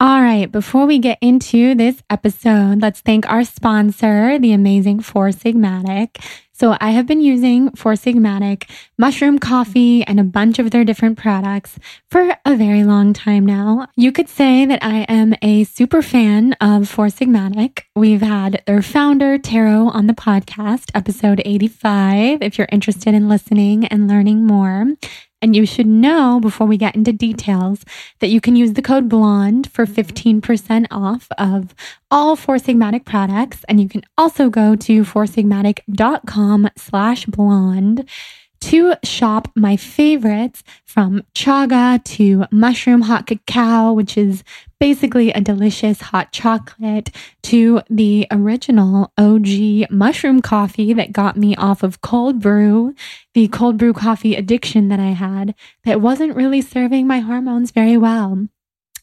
All right, before we get into this episode, let's thank our sponsor, the amazing Four Sigmatic. So, I have been using Four Sigmatic mushroom coffee and a bunch of their different products for a very long time now. You could say that I am a super fan of Four Sigmatic. We've had their founder, Tero, on the podcast, episode 85, if you're interested in listening and learning more. And you should know before we get into details that you can use the code BLONDE for mm-hmm. 15% off of all Four Sigmatic products. And you can also go to foursigmatic.com slash blonde to shop my favorites from chaga to mushroom hot cacao, which is basically a delicious hot chocolate, to the original OG mushroom coffee that got me off of cold brew, the cold brew coffee addiction that I had that wasn't really serving my hormones very well.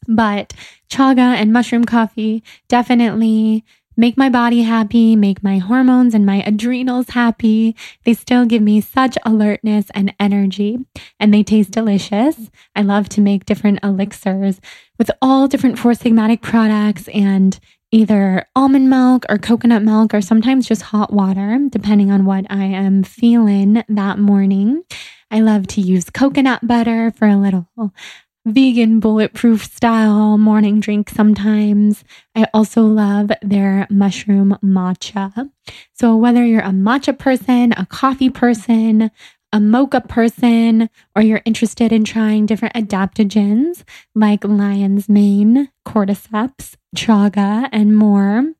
But chaga and mushroom coffee definitely make my body happy, make my hormones and my adrenals happy. They still give me such alertness and energy, and they taste delicious. I love to make different elixirs with all different Four Sigmatic products and either almond milk or coconut milk, or sometimes just hot water, depending on what I am feeling that morning. I love to use coconut butter for a little vegan bulletproof style morning drink sometimes. I also love their mushroom matcha. So, whether you're a matcha person, a coffee person, a mocha person, or you're interested in trying different adaptogens like lion's mane, cordyceps, chaga, and more,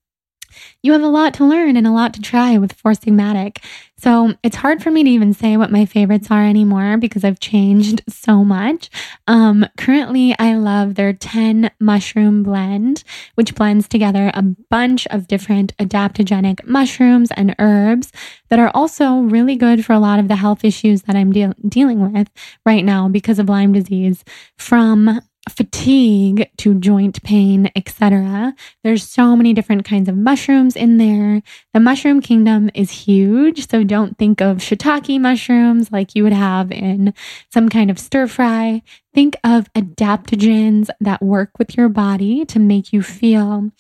you have a lot to learn and a lot to try with Four Sigmatic. So it's hard for me to even say what my favorites are anymore because I've changed so much. Um, currently, I love their 10 mushroom blend, which blends together a bunch of different adaptogenic mushrooms and herbs that are also really good for a lot of the health issues that I'm de- dealing with right now because of Lyme disease from fatigue to joint pain, etc. There's so many different kinds of mushrooms in there. The mushroom kingdom is huge, so don't think of shiitake mushrooms like you would have in some kind of stir fry. Think of adaptogens that work with your body to make you feel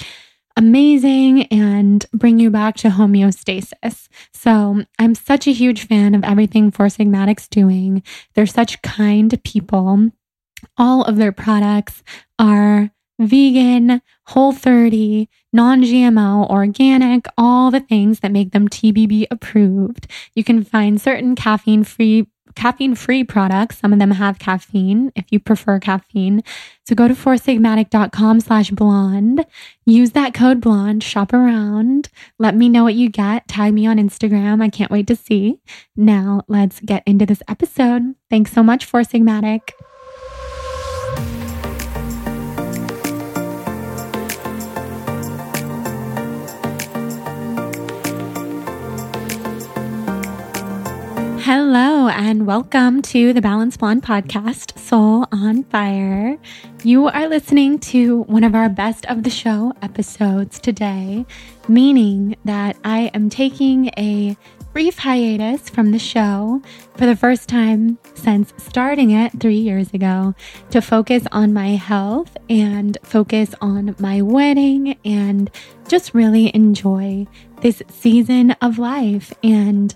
amazing and bring you back to homeostasis. So I'm such a huge fan of everything Four Sigmatic's doing. They're such kind people all of their products are vegan, whole 30, non GMO, organic, all the things that make them TBB approved. You can find certain caffeine free caffeine free products. Some of them have caffeine if you prefer caffeine. So go to foursigmatic.com slash blonde. Use that code blonde, shop around. Let me know what you get. Tag me on Instagram. I can't wait to see. Now let's get into this episode. Thanks so much, Four Sigmatic. Hello, and welcome to the Balanced Blonde podcast, Soul on Fire. You are listening to one of our best of the show episodes today, meaning that I am taking a brief hiatus from the show for the first time since starting it three years ago to focus on my health and focus on my wedding and just really enjoy this season of life. And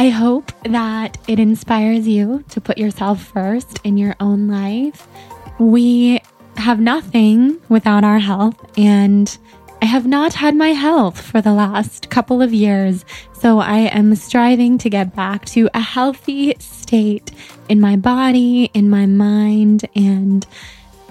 I hope that it inspires you to put yourself first in your own life. We have nothing without our health, and I have not had my health for the last couple of years, so I am striving to get back to a healthy state in my body, in my mind, and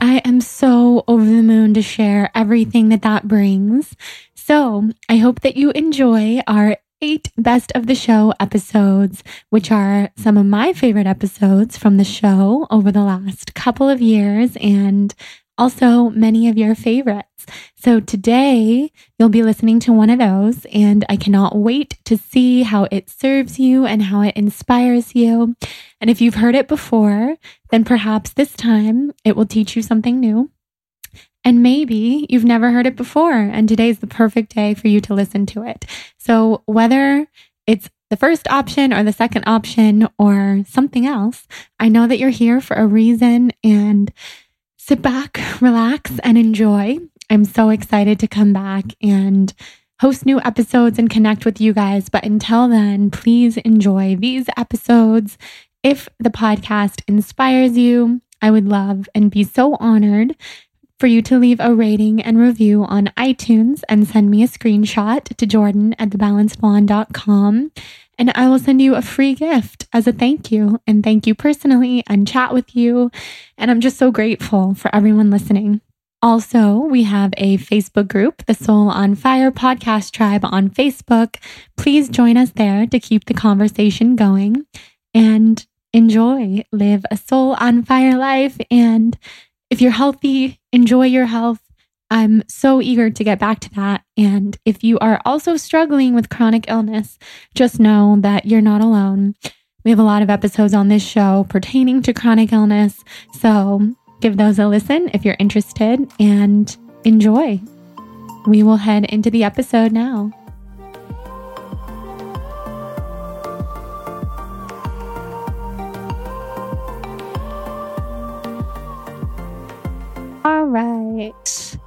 I am so over the moon to share everything that that brings. So I hope that you enjoy our eight best of the show episodes, which are some of my favorite episodes from the show over the last couple of years and also many of your favorites. So today you'll be listening to one of those, and I cannot wait to see how it serves you and how it inspires you. And if you've heard it before, then perhaps this time it will teach you something new. And maybe you've never heard it before, and today's the perfect day for you to listen to it. So, whether it's the first option or the second option or something else, I know that you're here for a reason and sit back, relax, and enjoy. I'm so excited to come back and host new episodes and connect with you guys. But until then, please enjoy these episodes. If the podcast inspires you, I would love and be so honored for you to leave a rating and review on iTunes and send me a screenshot to Jordan at thebalancedblonde.com and I will send you a free gift as a thank you and thank you personally and chat with you. And I'm just so grateful for everyone listening. Also, we have a Facebook group, the Soul on Fire Podcast Tribe on Facebook. Please join us there to keep the conversation going and enjoy, live a soul on fire life. And if you're healthy, enjoy your health I'm so eager to get back to that. And if you are also struggling with chronic illness, just know that you're not alone. We have a lot of episodes on this show pertaining to chronic illness. So give those a listen if you're interested and enjoy. We will head into the episode now. All right.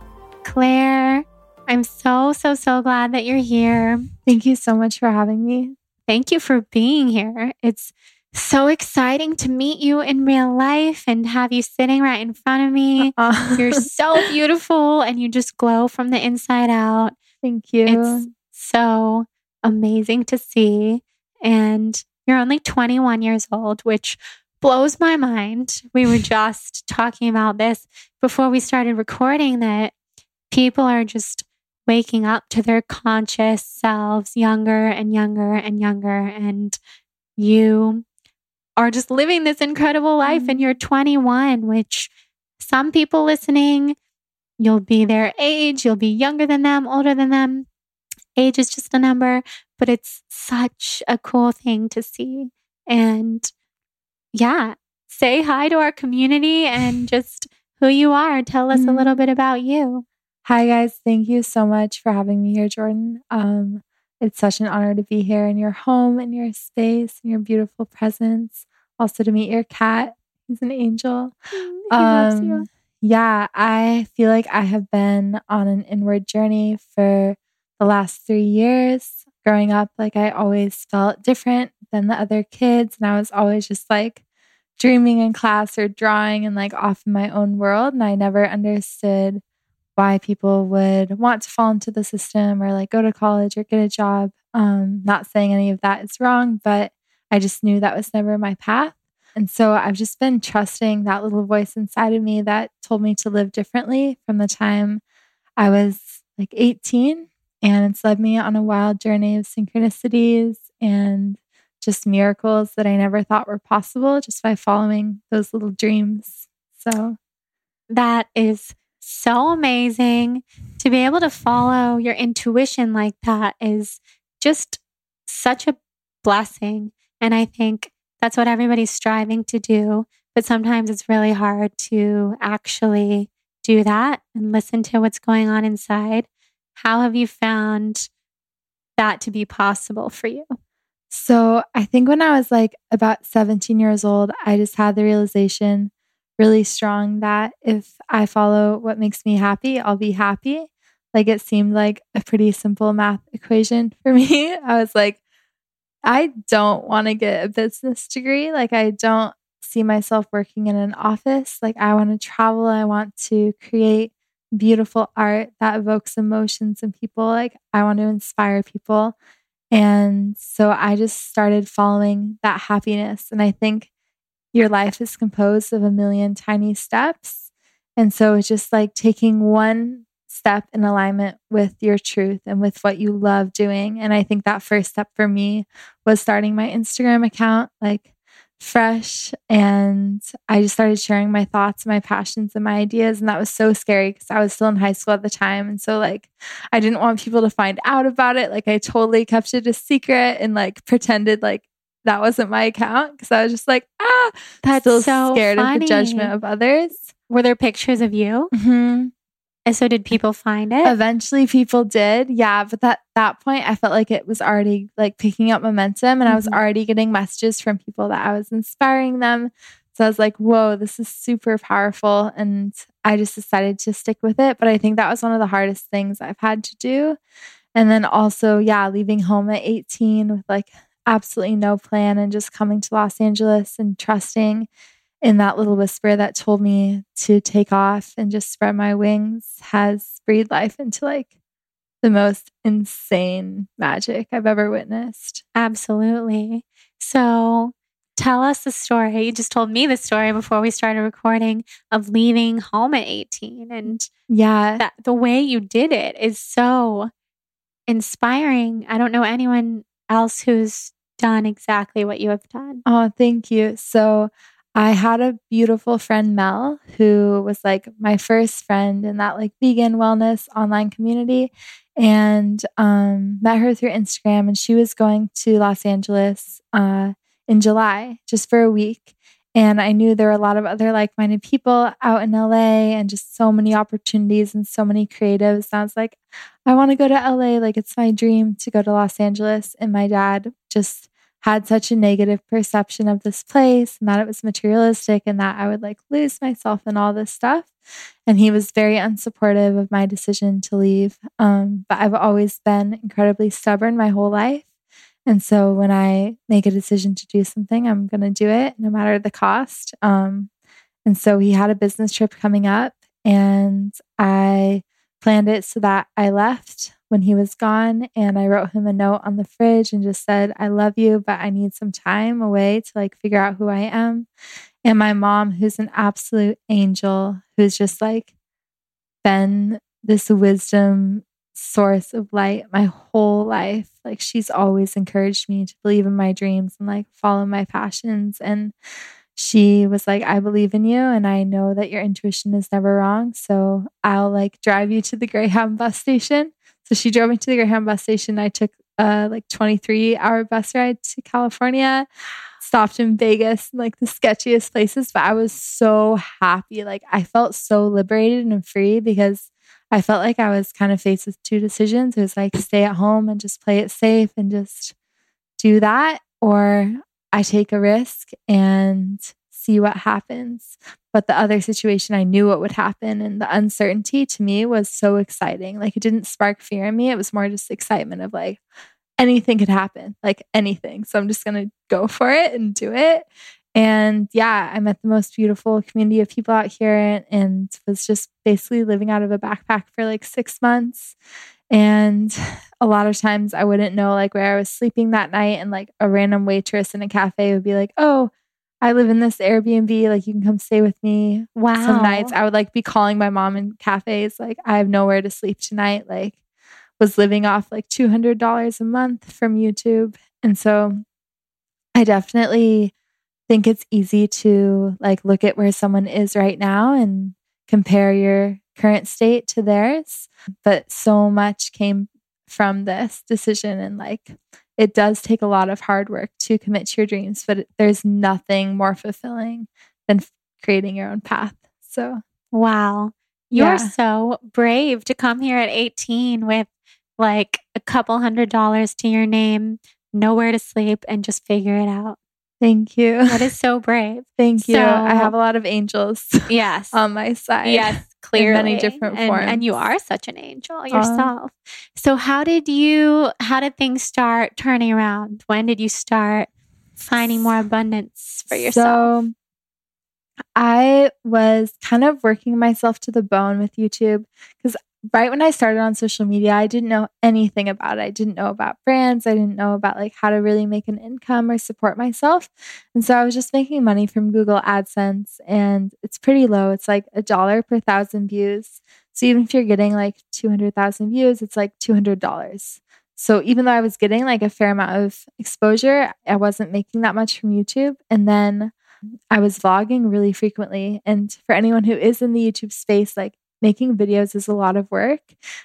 Claire. I'm so, so, so glad that you're here. Thank you so much for having me. Thank you for being here. It's so exciting to meet you in real life and have you sitting right in front of me. Uh-uh. You're so beautiful and you just glow from the inside out. Thank you. It's so amazing to see. And you're only 21 years old, which blows my mind. We were just talking about this before we started recording that people are just waking up to their conscious selves younger and younger and younger. And you are just living this incredible life, and mm-hmm. you're 21, which some people listening, you'll be their age, you'll be younger than them, older than them. Age is just a number, but it's such a cool thing to see. And yeah, say hi to our community and just who you are. Tell us mm-hmm. a little bit about you. Hi, guys. Thank you so much for having me here, Jordan. Um, it's such an honor to be here in your home, in your space, in your beautiful presence. Also, to meet your cat. He's an angel. Mm, he um, loves you. Yeah, I feel like I have been on an inward journey for the last three years. Growing up, like I always felt different than the other kids. And I was always just like dreaming in class or drawing and like off in my own world. And I never understood why people would want to fall into the system or like go to college or get a job. Um, not saying any of that is wrong, but I just knew that was never my path. And so I've just been trusting that little voice inside of me that told me to live differently from the time I was like 18. And it's led me on a wild journey of synchronicities and just miracles that I never thought were possible just by following those little dreams. So that is so amazing. To be able to follow your intuition like that is just such a blessing. And I think that's what everybody's striving to do. But sometimes it's really hard to actually do that and listen to what's going on inside. How have you found that to be possible for you? So, I think when I was like about 17 years old, I just had the realization really strong that if I follow what makes me happy, I'll be happy. Like it seemed like a pretty simple math equation for me. I was like, I don't want to get a business degree. Like, I don't see myself working in an office. Like, I want to travel. I want to create beautiful art that evokes emotions in people. Like I want to inspire people. And so I just started following that happiness. And I think your life is composed of a million tiny steps. And so it's just like taking one step in alignment with your truth and with what you love doing. And I think that first step for me was starting my Instagram account like fresh. And I just started sharing my thoughts, my passions, and my ideas. And that was so scary because I was still in high school at the time. And so, like, I didn't want people to find out about it. Like, I totally kept it a secret and like pretended like that wasn't my account because I was just like, ah, That's still so scared of the judgment of others. Were there pictures of you? Mm-hmm. And so did people find it? Eventually people did. Yeah. But that that point I felt like it was already like picking up momentum and I was Mhm. already getting messages from people that I was inspiring them. So I was like, whoa, this is super powerful. And I just decided to stick with it. But I think that was one of the hardest things I've had to do. And then also, yeah, leaving home at 18 with like absolutely no plan and just coming to Los Angeles and trusting in that little whisper that told me to take off and just spread my wings has breathed life into like the most insane magic I've ever witnessed. Absolutely. So tell us the story. You just told me the story before we started recording of leaving home at 18 and mm, Yeah. that the way you did it is so inspiring. I don't know anyone else who's done exactly what you have done. Oh, thank you. So I had a beautiful friend, Mel, who was like my first friend in that like vegan wellness online community. And um, met her through Instagram, and she was going to Los Angeles uh, in July just for a week. And I knew there were a lot of other like minded people out in LA and just so many opportunities and so many creatives. And I was like, I want to go to LA. Like, it's my dream to go to Los Angeles. And my dad just had such a negative perception of this place and that it was materialistic and that I would like lose myself in all this stuff. And he was very unsupportive of my decision to leave. Um, but I've always been incredibly stubborn my whole life. And so when I make a decision to do something, I'm going to do it no matter the cost. Um, and so he had a business trip coming up and I planned it so that I left when he was gone and I wrote him a note on the fridge and just said, I love you, but I need some time away to like figure out who I am. And my mom, who's an absolute angel, who's just like been this wisdom source of light my whole life. Like she's always encouraged me to believe in my dreams and like follow my passions. And she was like, I believe in you and I know that your intuition is never wrong. So I'll like drive you to the Greyhound bus station. So she drove me to the Greyhound bus station. I took a like 23 hour bus ride to California, stopped in Vegas, like the sketchiest places, but I was so happy. Like I felt so liberated and free because I felt like I was kind of faced with two decisions. It was like stay at home and just play it safe and just do that, or I take a risk and see what happens. But the other situation, I knew what would happen. And the uncertainty to me was so exciting. Like it didn't spark fear in me. It was more just excitement of like anything could happen, like anything. So I'm just going to go for it and do it. And yeah, I met the most beautiful community of people out here and, and was just basically living out of a backpack for like six months. And a lot of times I wouldn't know like where I was sleeping that night. And like a random waitress in a cafe would be like, oh, I live in this Airbnb. Like you can come stay with me. Wow. Some nights I would like be calling my mom in cafes, like, I have nowhere to sleep tonight. Like, was living off like $200 a month from YouTube. And so I definitely think it's easy to like look at where someone is right now and compare your current state to theirs. But so much came from this decision and like it does take a lot of hard work to commit to your dreams, but there's nothing more fulfilling than creating your own path. So, Wow. You're Yeah. so brave to come here at 18 with like a couple hundred dollars to your name, nowhere to sleep, and just figure it out. thank you. That is so brave. Thank you. So- I have a lot of angels Yes. on my side. yes, clearly. many different and, And you are such an angel yourself. so how did you how did things start turning around? When did you start finding more abundance for yourself? So I was kind of working myself to the bone with YouTube because right when I started on social media, I didn't know anything about it. I didn't know about brands. I didn't know about like how to really make an income or support myself. And so I was just making money from Google AdSense and it's pretty low. It's like a dollar per thousand views. So even if you're getting like 200,000 views, it's like $200. So even though I was getting like a fair amount of exposure, I wasn't making that much from YouTube. And then I was vlogging really frequently. And for anyone who is in the YouTube space, like making videos is a lot of work.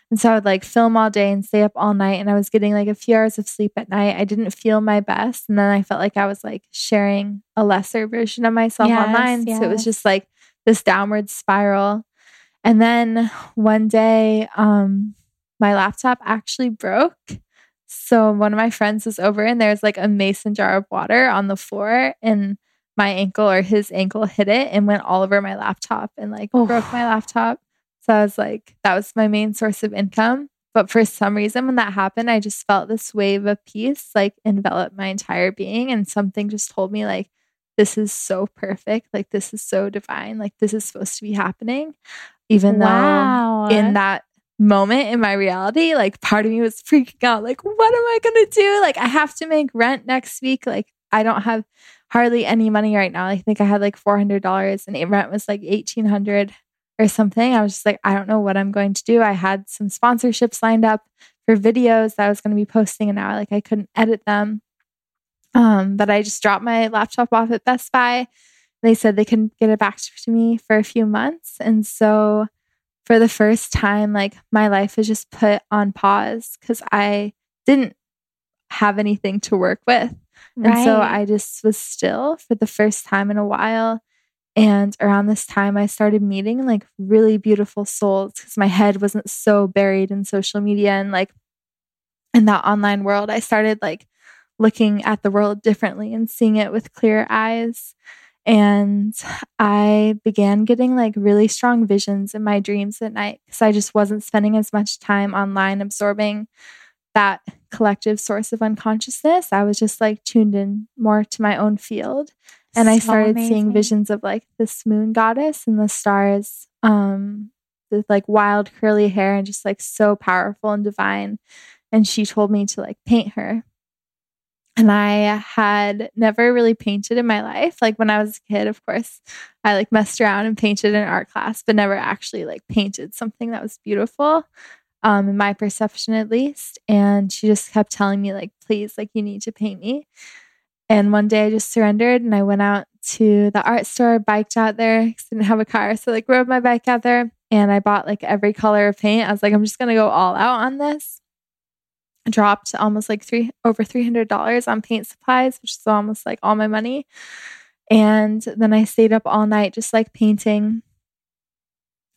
And so I would like film all day and stay up all night. And I was getting like a few hours of sleep at night. I didn't feel my best. And then I felt like I was like sharing a lesser version of myself yes, online. Yes. So it was just like this downward spiral. And then one day, um, my laptop actually broke. So one of my friends was over and there's like a mason jar of water on the floor and my ankle or his ankle hit it and went all over my laptop and like oh. broke my laptop. So I was like, that was my main source of income. But for some reason, when that happened, I just felt this wave of peace like envelop my entire being. And something just told me, like, this is so perfect. Like, this is so divine. Like, this is supposed to be happening. Even wow. though in that moment in my reality, like, part of me was freaking out. Like, what am I going to do? Like, I have to make rent next week. Like, I don't have hardly any money right now. I think I had like $400 and rent was like 1800 or something. I was just like, I don't know what I'm going to do. I had some sponsorships lined up for videos that I was going to be posting, and now like I couldn't edit them. Um, but I just dropped my laptop off at Best Buy. They said they couldn't get it back to me for a few months, and so for the first time, like my life was just put on pause because I didn't have anything to work with. Right. And so I just was still for the first time in a while. And around this time, I started meeting like really beautiful souls because my head wasn't so buried in social media and like in that online world. I started like looking at the world differently and seeing it with clear eyes. And I began getting like really strong visions in my dreams at night because I just wasn't spending as much time online absorbing that collective source of unconsciousness. I was just like tuned in more to my own field and I started seeing visions of like this moon goddess and the stars, um, with like wild curly hair and just like so powerful and divine. And she told me to like paint her. And I had never really painted in my life. Like when I was a kid, of course, I like messed around and painted in art class, but never actually like painted something that was beautiful, um, in my perception at least. And she just kept telling me, like, please, like, you need to paint me. And one day I just surrendered and I went out to the art store, biked out there. Didn't have a car. So like rode my bike out there and I bought like every color of paint. I was like, I'm just gonna go all out on this. I dropped almost like three over three hundred dollars on paint supplies, which is almost like all my money. And then I stayed up all night just like painting.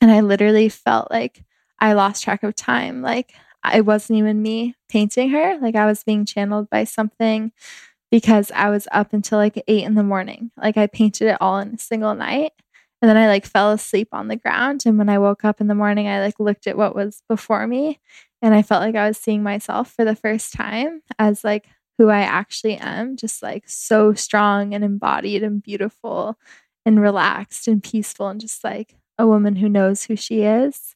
And I literally felt like I lost track of time. Like it wasn't even me painting her. Like I was being channeled by something because I was up until like eight in the morning. Like I painted it all in a single night. And then I like fell asleep on the ground. And when I woke up in the morning, I like looked at what was before me and I felt like I was seeing myself for the first time as like who I actually am, just like so strong and embodied and beautiful and relaxed and peaceful and just like a woman who knows who she is.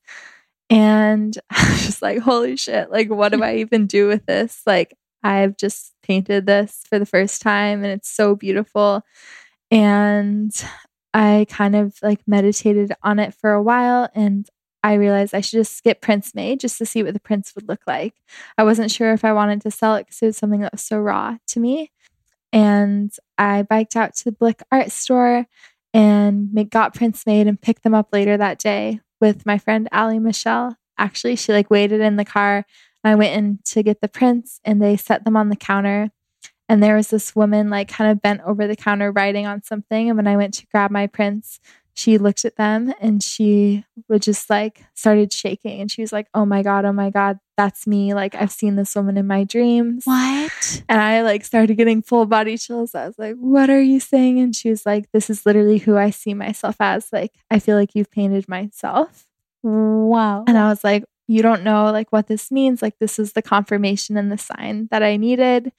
And I was just like, holy shit, like, what do I even do with this? Like, I've just painted this for the first time and it's so beautiful. And I kind of like meditated on it for a while and I realized I should just get prints made just to see what the prints would look like. I wasn't sure if I wanted to sell it because it was something that was so raw to me. And I biked out to the Blick art store and got prints made and picked them up later that day with my friend Ali Michelle. Actually, she like waited in the car I went in to get the prints and they set them on the counter. And there was this woman like kind of bent over the counter writing on something. And when I went to grab my prints, she looked at them and she would just like started shaking and she was like, Oh my God, oh my God, that's me. Like I've seen this woman in my dreams. What? And I like started getting full body chills. I was like, What are you saying? And she was like, This is literally who I see myself as. Like, I feel like you've painted myself. Wow. And I was like, you don't know like what this means like this is the confirmation and the sign that i needed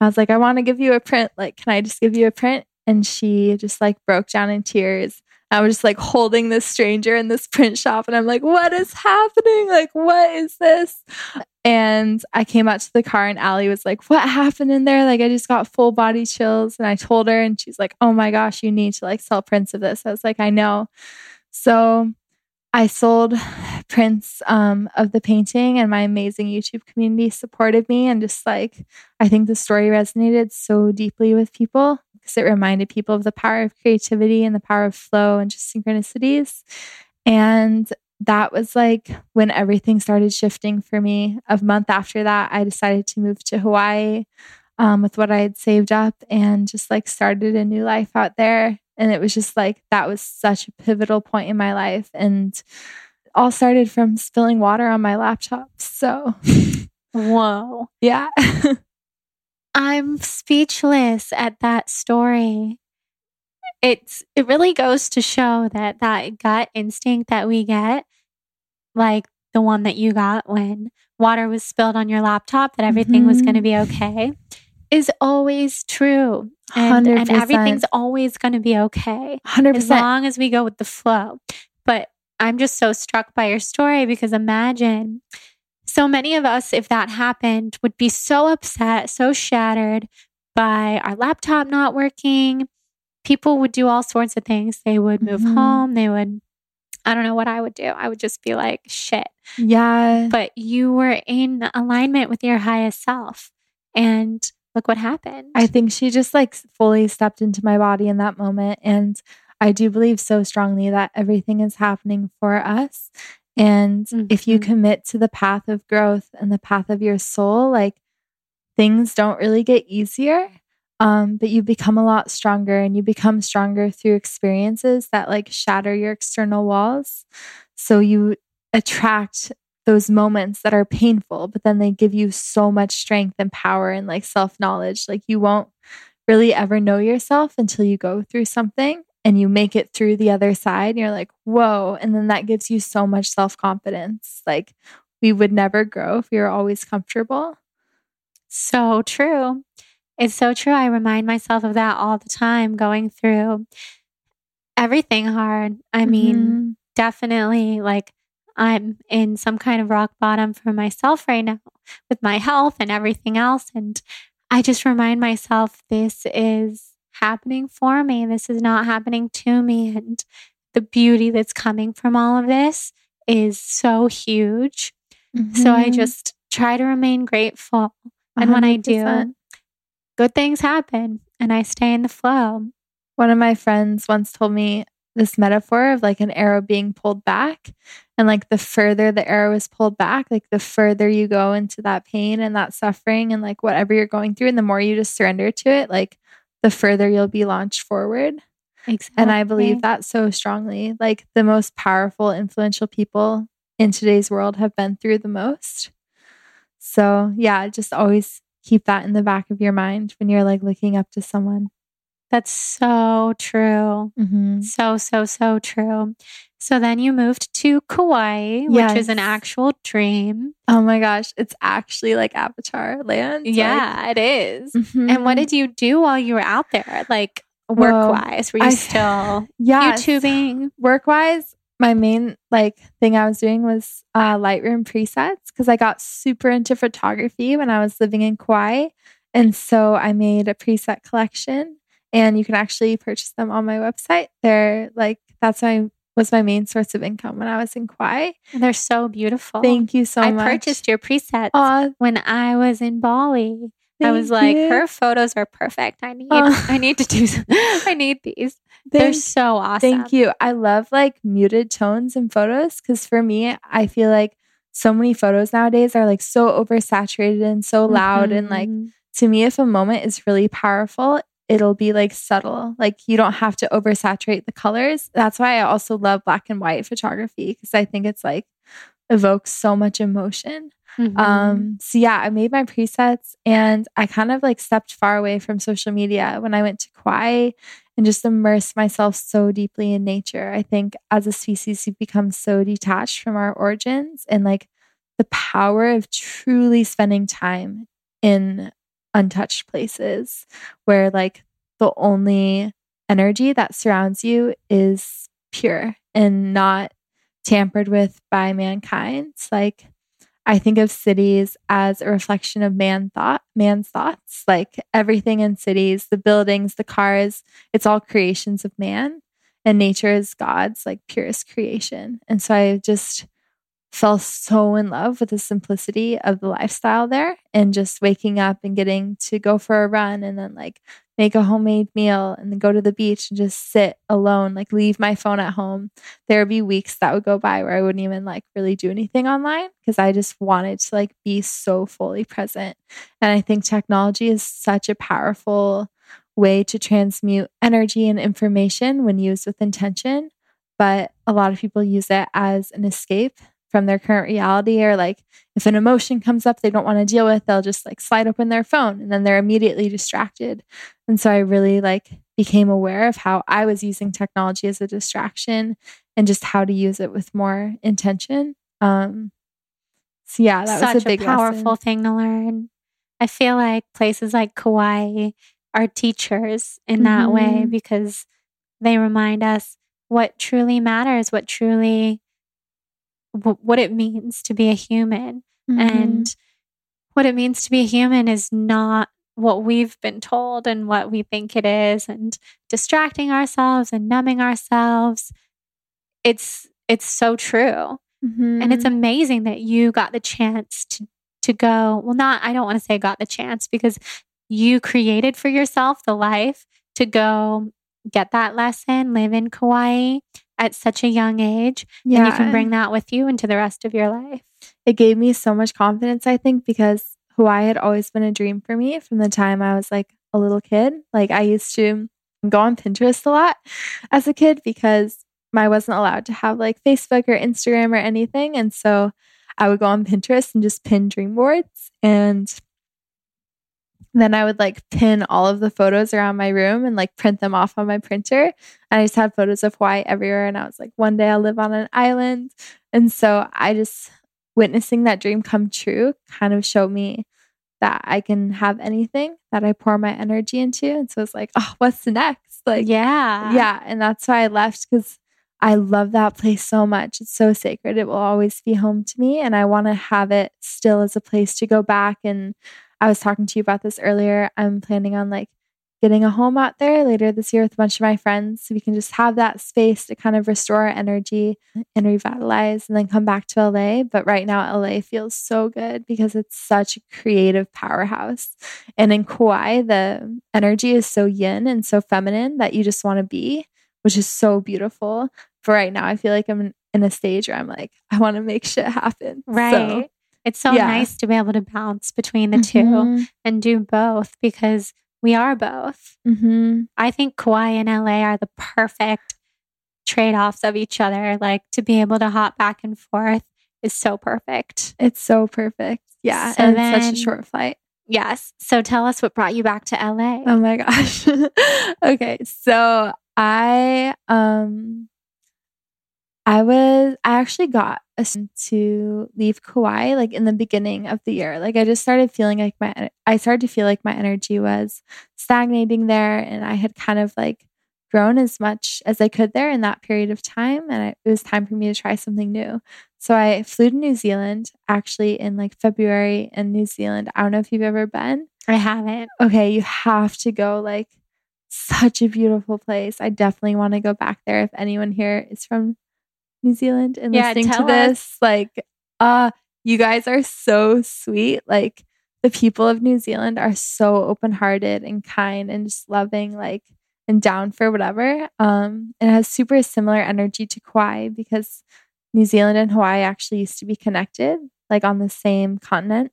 i was like i want to give you a print like can i just give you a print and she just like broke down in tears I was just like holding this stranger in this print shop. And I'm like, what is happening? Like, what is this? And I came out to the car and Allie was like, What happened in there? Like, I just got full body chills. And I told her, and she's like, Oh my gosh, you need to like sell prints of this. I was like, I know. So I sold prints um, of the painting, and my amazing YouTube community supported me. And just like, I think the story resonated so deeply with people because it reminded people of the power of creativity and the power of flow and just synchronicities. And that was like when everything started shifting for me. A month after that, I decided to move to Hawaii um, with what I had saved up and just like started a new life out there. And it was just like that was such a pivotal point in my life. And all started from spilling water on my laptop. So, whoa. Yeah. I'm speechless at that story it's it really goes to show that that gut instinct that we get like the one that you got when water was spilled on your laptop that everything mm-hmm. was going to be okay is always true and, and everything's always going to be okay 100% as long as we go with the flow but i'm just so struck by your story because imagine so many of us if that happened would be so upset so shattered by our laptop not working people would do all sorts of things. They would move mm-hmm. home. They would, I don't know what I would do. I would just be like, shit. Yeah. But you were in alignment with your highest self. And look what happened. I think she just like fully stepped into my body in that moment. And I do believe so strongly that everything is happening for us. And mm-hmm. if you mm-hmm. commit to the path of growth and the path of your soul, like things don't really get easier um, but you become a lot stronger and you become stronger through experiences that like shatter your external walls. So you attract those moments that are painful, but then they give you so much strength and power and like self knowledge. Like you won't really ever know yourself until you go through something and you make it through the other side. you're like, whoa. And then that gives you so much self confidence. Like we would never grow if we were always comfortable. So true. It's so true. I remind myself of that all the time going through everything hard. I mm-hmm. mean, definitely like I'm in some kind of rock bottom for myself right now with my health and everything else. And I just remind myself this is happening for me. This is not happening to me. And the beauty that's coming from all of this is so huge. Mm-hmm. So I mm-hmm. just try to remain grateful. And 100%. when I do, good things happen and I stay in the flow. One of my friends once told me this metaphor of like an arrow being pulled back. And like the further the arrow is pulled back, like the further you go into that pain and that suffering and like whatever you're going through, and the more you just surrender to it, like the further you'll be launched forward. Exactly. And I believe that so strongly. Like the most powerful, influential people in today's world have been through the most. So, yeah, just always keep that in the back of your mind when you're like looking up to someone. That's so true. Mm-hmm. So, so, so true. So then you moved to Kauai, yes. which is an actual dream. Oh my gosh. It's actually like Avatar land. Yeah, like, it is. Mm-hmm. And what did you do while you were out there? Like work wise? Were you I, still yeah, YouTubing? Work wise, my main like thing I was doing was uh, Lightroom presets because I got super into photography when I was living in Kauai, and so I made a preset collection, and you can actually purchase them on my website. They're like that's my was my main source of income when I was in Kauai. They're so beautiful. Thank you so I much. I purchased your presets Aww. when I was in Bali. Thank I was like, you. her photos are perfect. I need, I need to do. Some, I need these. Thank, They're so awesome. Thank you. I love like muted tones in photos because for me, I feel like so many photos nowadays are like so oversaturated and so loud. Mm-hmm. And like mm-hmm. to me, if a moment is really powerful, it'll be like subtle. Like you don't have to oversaturate the colors. That's why I also love black and white photography because I think it's like evokes so much emotion. Mm-hmm. Um, so yeah, I made my presets and I kind of like stepped far away from social media when I went to Kauai and just immersed myself so deeply in nature. I think as a species, we've become so detached from our origins and like the power of truly spending time in untouched places where like the only energy that surrounds you is pure and not tampered with by mankind. Like I think of cities as a reflection of man thought, man's thoughts. Like everything in cities, the buildings, the cars, it's all creations of man. And nature is God's like purest creation. And so I just fell so in love with the simplicity of the lifestyle there and just waking up and getting to go for a run and then like make a homemade meal and then go to the beach and just sit alone, like leave my phone at home. There would be weeks that would go by where I wouldn't even like really do anything online because I just wanted to like be so fully present. And I think technology is such a powerful way to transmute energy and information when used with intention. But a lot of people use it as an escape from their current reality or like if an emotion comes up they don't want to deal with they'll just like slide open their phone and then they're immediately distracted and so i really like became aware of how i was using technology as a distraction and just how to use it with more intention um so yeah that Such was a big powerful lesson. thing to learn. I feel like places like Kauai are teachers in that way Mhm. because they remind us what truly matters, what truly wh- what it means to be a human. Mhm. And what it means to be a human is not what we've been told and what we think it is and distracting ourselves and numbing ourselves. It's it's so true. And it's Mhm. amazing that you got the chance to to go. Well, not I don't want to say got the chance because you created for yourself the life to go get that lesson, live in Kauai at such a young age, and you can bring that with you into the rest of your life. it gave me so much confidence, I think, because Hawaii had always been a dream for me from the time I was like a little kid. Like I used to go on Pinterest a lot as a kid because I wasn't allowed to have like Facebook or Instagram or anything. And so I would go on Pinterest and just pin dream boards. And then I would like pin all of the photos around my room and like print them off on my printer. And I just had photos of Hawaii everywhere. And I was like, one day I'll live on an island. And so I just witnessing that dream come true kind of showed me that I can have anything that I pour my energy into. And so it's like, oh, what's the next? Like, yeah. yeah. And that's why I left because I love that place so much. It's so sacred. It will always be home to me. And I want to have it still as a place to go back. And I was talking to you about this earlier. I'm planning on like getting a home out there later this year with a bunch of my friends so we can just have that space to kind of restore our energy and revitalize and then come back to LA. But right now, LA feels so good because it's such a creative powerhouse. And in Kauai, the energy is so yin and so feminine that you just want to be, which is so beautiful. For right now, I feel like I'm in, a stage where I'm like, I want to make shit happen. So, Right. It's so yeah. nice to be able to bounce between the two mhm, and do both because we are both. mhm. I think Kauai and LA are the perfect trade offs of each other. Like to be able to hop back and forth is so perfect. It's so perfect. Yeah. So and it's such a short flight. Yes. So tell us what brought you back to LA. Oh my gosh. okay. So I um I was I actually got to leave Kauai like in the beginning of the year. Like I just started feeling like my I started to feel like my energy was stagnating there and I had kind of like grown as much as I could there in that period of time and I, it was time for me to try something new. So I flew to New Zealand actually in like February in New Zealand. I don't know if you've ever been I haven't. okay, you have to go. Like, such a beautiful place. I definitely want to go back there. If anyone here is from New Zealand and Yeah, listening to tell this, like, uh, you guys are so sweet. Like, the people of New Zealand are so open hearted and kind and just loving, like, and down for whatever. Um, it has super similar energy to Kauai because New Zealand and Hawaii actually used to be connected, like on the same continent.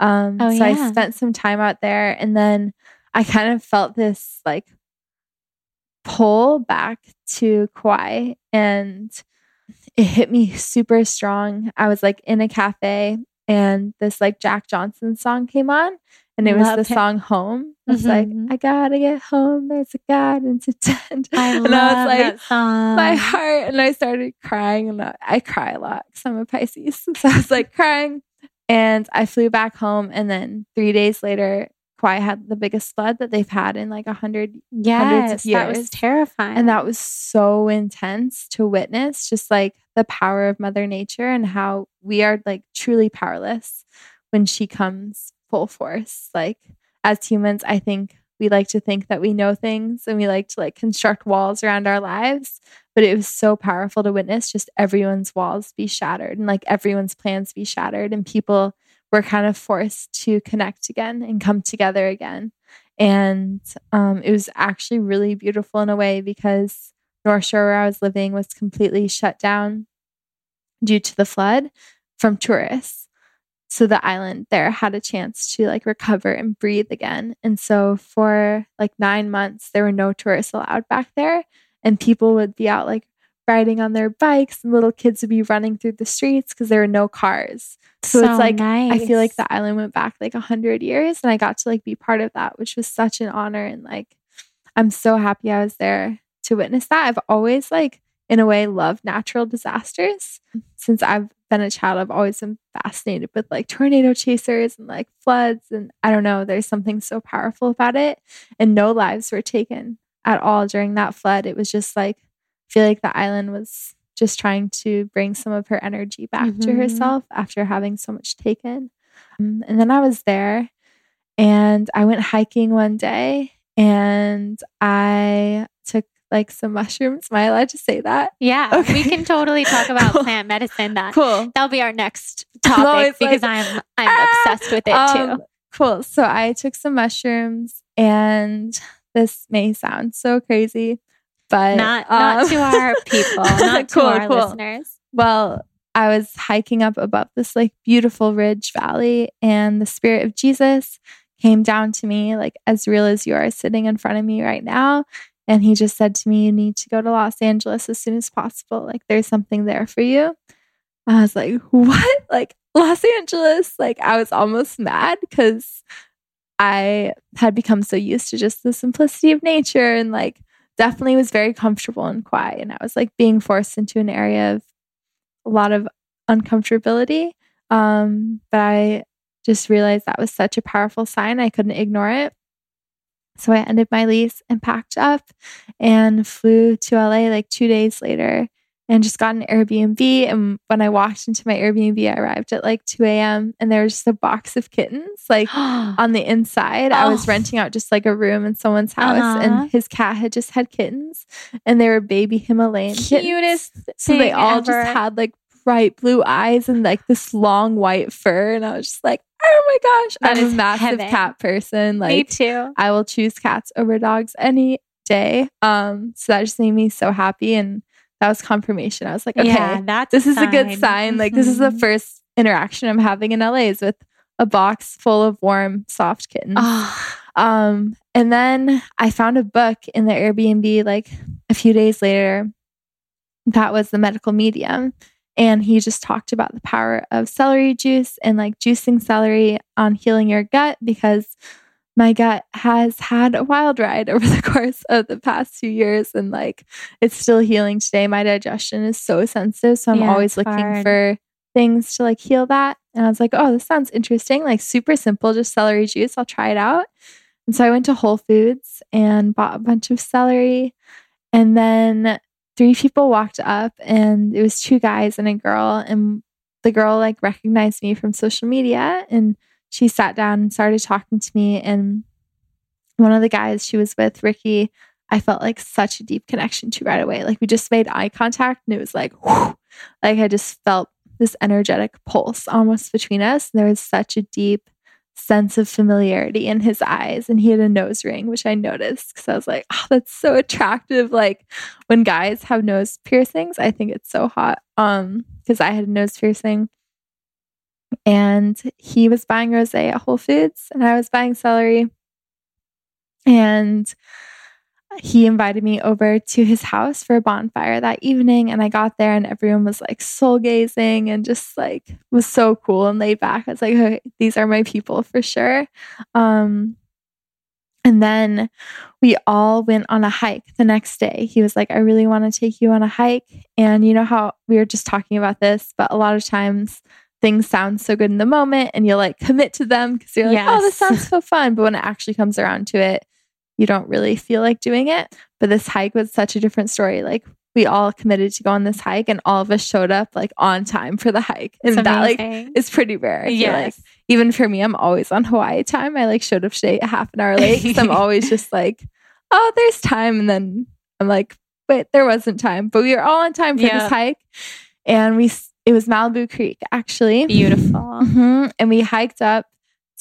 Um, Oh, so I spent some time out there and then I kind of felt this like pull back to Kauai and it hit me super strong. I was like in a cafe and this like Jack Johnson song came on and it was Love the him. song Home. It's like, Mhm. I gotta get home. There's a garden to tend. I and I was like, my heart and I started crying and I, I cry a lot because I'm a Pisces. So I was like crying and I flew back home and then three days later Kauai had the biggest flood that they've had in like a hundred Yes, of that was terrifying. and that was so intense to witness, just like the power of Mother Nature and how we are like truly powerless when she comes full force. Like as humans, I think we like to think that we know things and we like to like construct walls around our lives. But it was so powerful to witness just everyone's walls be shattered and like everyone's plans be shattered and people were kind of forced to connect again and come together again. And um, it was actually really beautiful in a way because North Shore, where I was living, was completely shut down due to the flood from tourists. So the island there had a chance to like recover and breathe again. And so for like nine months, there were no tourists allowed back there. And people would be out like riding on their bikes, and little kids would be running through the streets because there were no cars. So, it's like I feel like the island went back like a hundred years, and I got to like be part of that, which was such an honor. And like, I'm so happy I was there to witness that. I've always like, in a way, loved natural disasters. Since I've been a child, I've always been fascinated with like tornado chasers and like floods. And I don't know, there's something so powerful about it. And no lives were taken at all during that flood. It was just like, feel like the island was just trying to bring some of her energy back to Mhm. herself after having so much taken. Um, and then I was there and I went hiking one day and I took like some mushrooms. Am I allowed to say that? Yeah, Okay. we can totally talk about Cool. plant medicine. That Cool. that'll be our next topic because like, I'm I'm "Ah!" obsessed with it Um, too. Cool. So I took some mushrooms and this may sound so crazy, but Not not um, to our people, not to our cool. listeners. Well, I was hiking up above this like beautiful ridge valley, and the spirit of Jesus came down to me, like as real as you are sitting in front of me right now. And he just said to me, You need to go to Los Angeles as soon as possible. Like, there's something there for you. I was like, What? Like, Los Angeles? Like, I was almost mad because I had become so used to just the simplicity of nature and like definitely was very comfortable and quiet. And I was like being forced into an area of a lot of uncomfortability. Um, but I just realized that was such a powerful sign. I couldn't ignore it. So I ended my lease and packed up and flew to LA like two days later and just got an Airbnb. And when I walked into my Airbnb, I arrived at like 2 a.m. and there was just a box of kittens like on the inside. I was Oh. renting out just like a room in someone's house Uh-huh. and his cat had just had kittens and they were baby Himalayan kittens. Cutest So they all ever. just had like bright blue eyes and like this long white fur. And I was just like, oh my gosh, That I'm is a massive heaven. cat person. Like, Me too. I will choose cats over dogs any day. Um, so that just made me so happy. And that was confirmation. I was like, okay, yeah, that's this is a good sign. sign. Like this is the Mhm. first interaction I'm having in LA is with a box full of warm, soft kittens. Oh, Um, and then I found a book in the Airbnb like a few days later that was the medical medium. And he just talked about the power of celery juice and like juicing celery on healing your gut because my gut has had a wild ride over the course of the past few years and like it's still healing today. My digestion is so sensitive. So I'm Yeah, always looking hard. for things to like heal that. And I was like, oh, this sounds interesting. Like super simple, just celery juice. I'll try it out. And so I went to Whole Foods and bought a bunch of celery. And then three people walked up, and it was two guys and a girl. And the girl like recognized me from social media and she sat down and started talking to me. And one of the guys she was with, Ricky, I felt like such a deep connection to right away. Like we just made eye contact and it was like, whew, like I just felt this energetic pulse almost between us. And there was such a deep sense of familiarity in his eyes. And he had a nose ring, which I noticed because I was like, oh, that's so attractive. Like when guys have nose piercings, I think it's so hot. Um, because I had a nose piercing. And he was buying rosé at Whole Foods and I was buying celery. And he invited me over to his house for a bonfire that evening and i got there and everyone was like soul gazing and just like was so cool and laid back. I was like okay, these are my people for sure. Um and then we all went on a hike the next day. He was like i really want to take you on a hike. And you know how we were just talking about this but a lot of times things sound so good in the moment and you'll like commit to them because you're like, oh, this sounds so fun. But when it actually comes around to it, you don't really feel like doing it. But this hike was such a different story. Like we all committed to go on this hike and all of us showed up like on time for the hike. And It's that like is pretty rare. I feel like yes. even for me, I'm always on Hawaii time. I like showed up today a half an hour late. I'm always just like, oh, there's time. And then I'm like, wait, there wasn't time. But we were all on time for Yeah. this hike. And we, it was Malibu Creek actually. Beautiful. hmm And we hiked up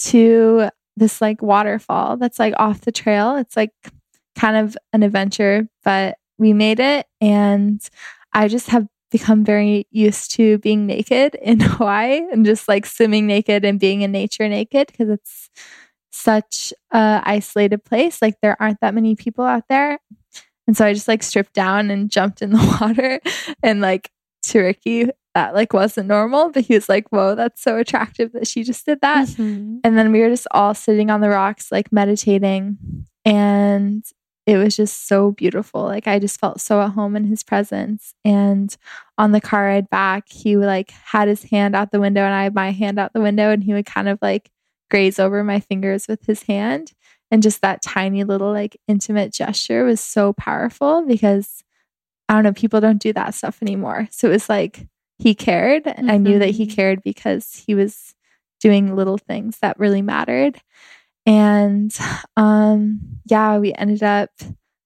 to this like waterfall that's like off the trail. It's like kind of an adventure, but we made it. And I just have become very used to being naked in Hawaii and just like swimming naked and being in nature naked because it's such a isolated place. Like there aren't that many people out there. And so I just like stripped down and jumped in the water and like to Ricky, that like wasn't normal, but he was like, whoa, that's so attractive that she just did that. Mhm. And then we were just all sitting on the rocks, like meditating. And it was just so beautiful. Like I just felt so at home in his presence. And on the car ride back, he like had his hand out the window and I had my hand out the window and he would kind of like graze over my fingers with his hand. And just that tiny little like intimate gesture was so powerful because I don't know, people don't do that stuff anymore. So it was like he cared. And I knew that he Mhm. cared because he was doing little things that really mattered. And um yeah, we ended up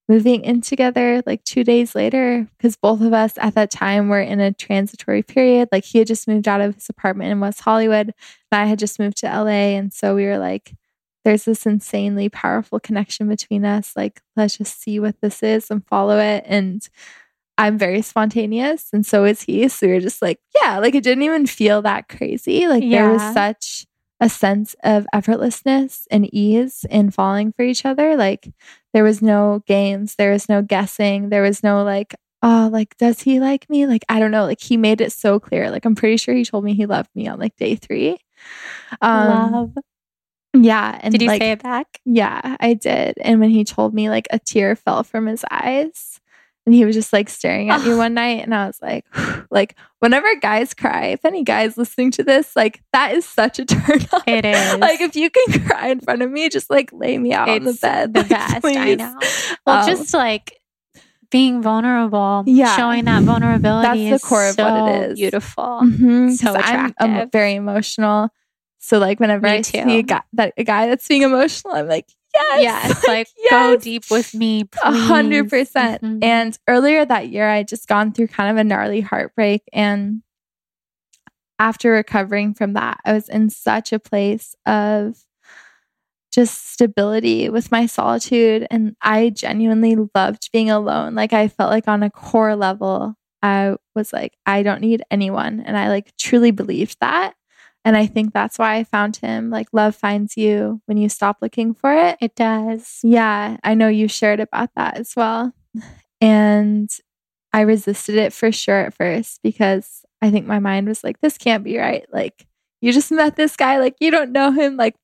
moving in together like 2 days later because both of us at that time were in a transitory period. Like he had just moved out of his apartment in West Hollywood and I had just moved to LA and so we were like there's this insanely powerful connection between us. Like let's just see what this is and follow it and I'm very spontaneous and so is he. So we were just like, yeah, like it didn't even feel that crazy. Like there was such a sense of effortlessness and ease in falling for each other. Like there was no games, there was no guessing, there was no like, oh, like, does he like me? Like, I don't know. Like he made it so clear. Like I'm pretty sure he told me he loved me on like day three. Um, Love. Yeah. And Did you like, say it back? yeah, I did. And when he told me, like a tear fell from his eyes. And he was just like staring at me Oh. one night, and I was like, like whenever guys cry, if any guys listening to this, like that is such a turn on. It is. like if you can cry in front of me, just like lay me out on the bed. The like, best. I please. know. Well, Um, just like being vulnerable, Yeah. showing that vulnerability That's the is core of what it is so. Beautiful. Mhm, So 'cause I'm, attractive. very emotional. So like whenever Me I too. see a guy, that a guy that's being emotional, I'm like, yes, Yeah, it's like go yes. deep with me, A hundred percent. Mhm. And earlier that year, I had just gone through kind of a gnarly heartbreak. And after recovering from that, I was in such a place of just stability with my solitude. And I genuinely loved being alone. Like, I felt like on a core level, I was like, I don't need anyone. And I like truly believed that. And I think that's why I found him. Like, love finds you when you stop looking for it. it does. Yeah, I know you shared about that as well. And I resisted it for sure at first because I think my mind was like, this can't be right. Like, you just met this guy, like, you don't know him. Like,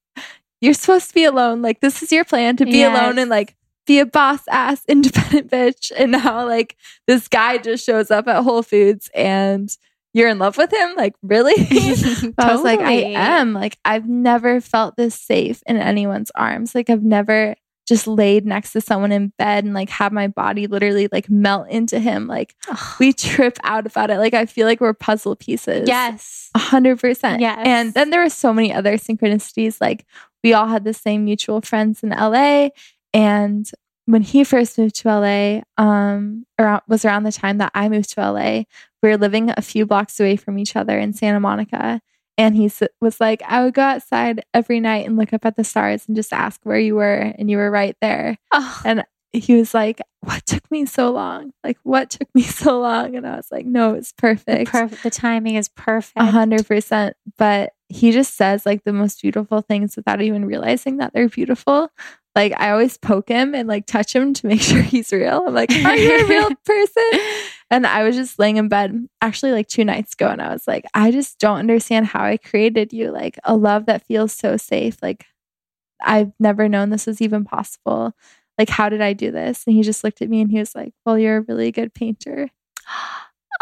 you're supposed to be alone. Like, this is your plan to be Yes. alone and like be a boss ass independent bitch. And now, like, this guy just shows up at Whole Foods and you're in love with him. Like, really? I was like, I am. Like, I've never felt this safe in anyone's arms. Like, I've never just laid next to someone in bed and like have my body literally like melt into him. Like, we trip out about it. Like, I feel like we're puzzle pieces. yes. A hundred percent. Yes. And then there were so many other synchronicities. Like, we all had the same mutual friends in LA. And when he first moved to LA, um, around was around the time that I moved to LA. We were living a few blocks away from each other in Santa Monica. And he was like, I would go outside every night and look up at the stars and just ask where you were. And you were right there. Oh, And he was like, What took me so long? Like, what took me so long? And I was like, No, it's the, perfect. perf- the timing is perfect. A hundred percent. But he just says like the most beautiful things without even realizing that they're beautiful. Like I always poke him and like touch him to make sure he's real. I'm like, are you a real person? And I was just laying in bed actually like two nights ago and I was like, I just don't understand how I created you. Like a love that feels so safe. Like I've never known this was even possible. Like, how did I do this? And he just looked at me and he was like, Well, you're a really good painter.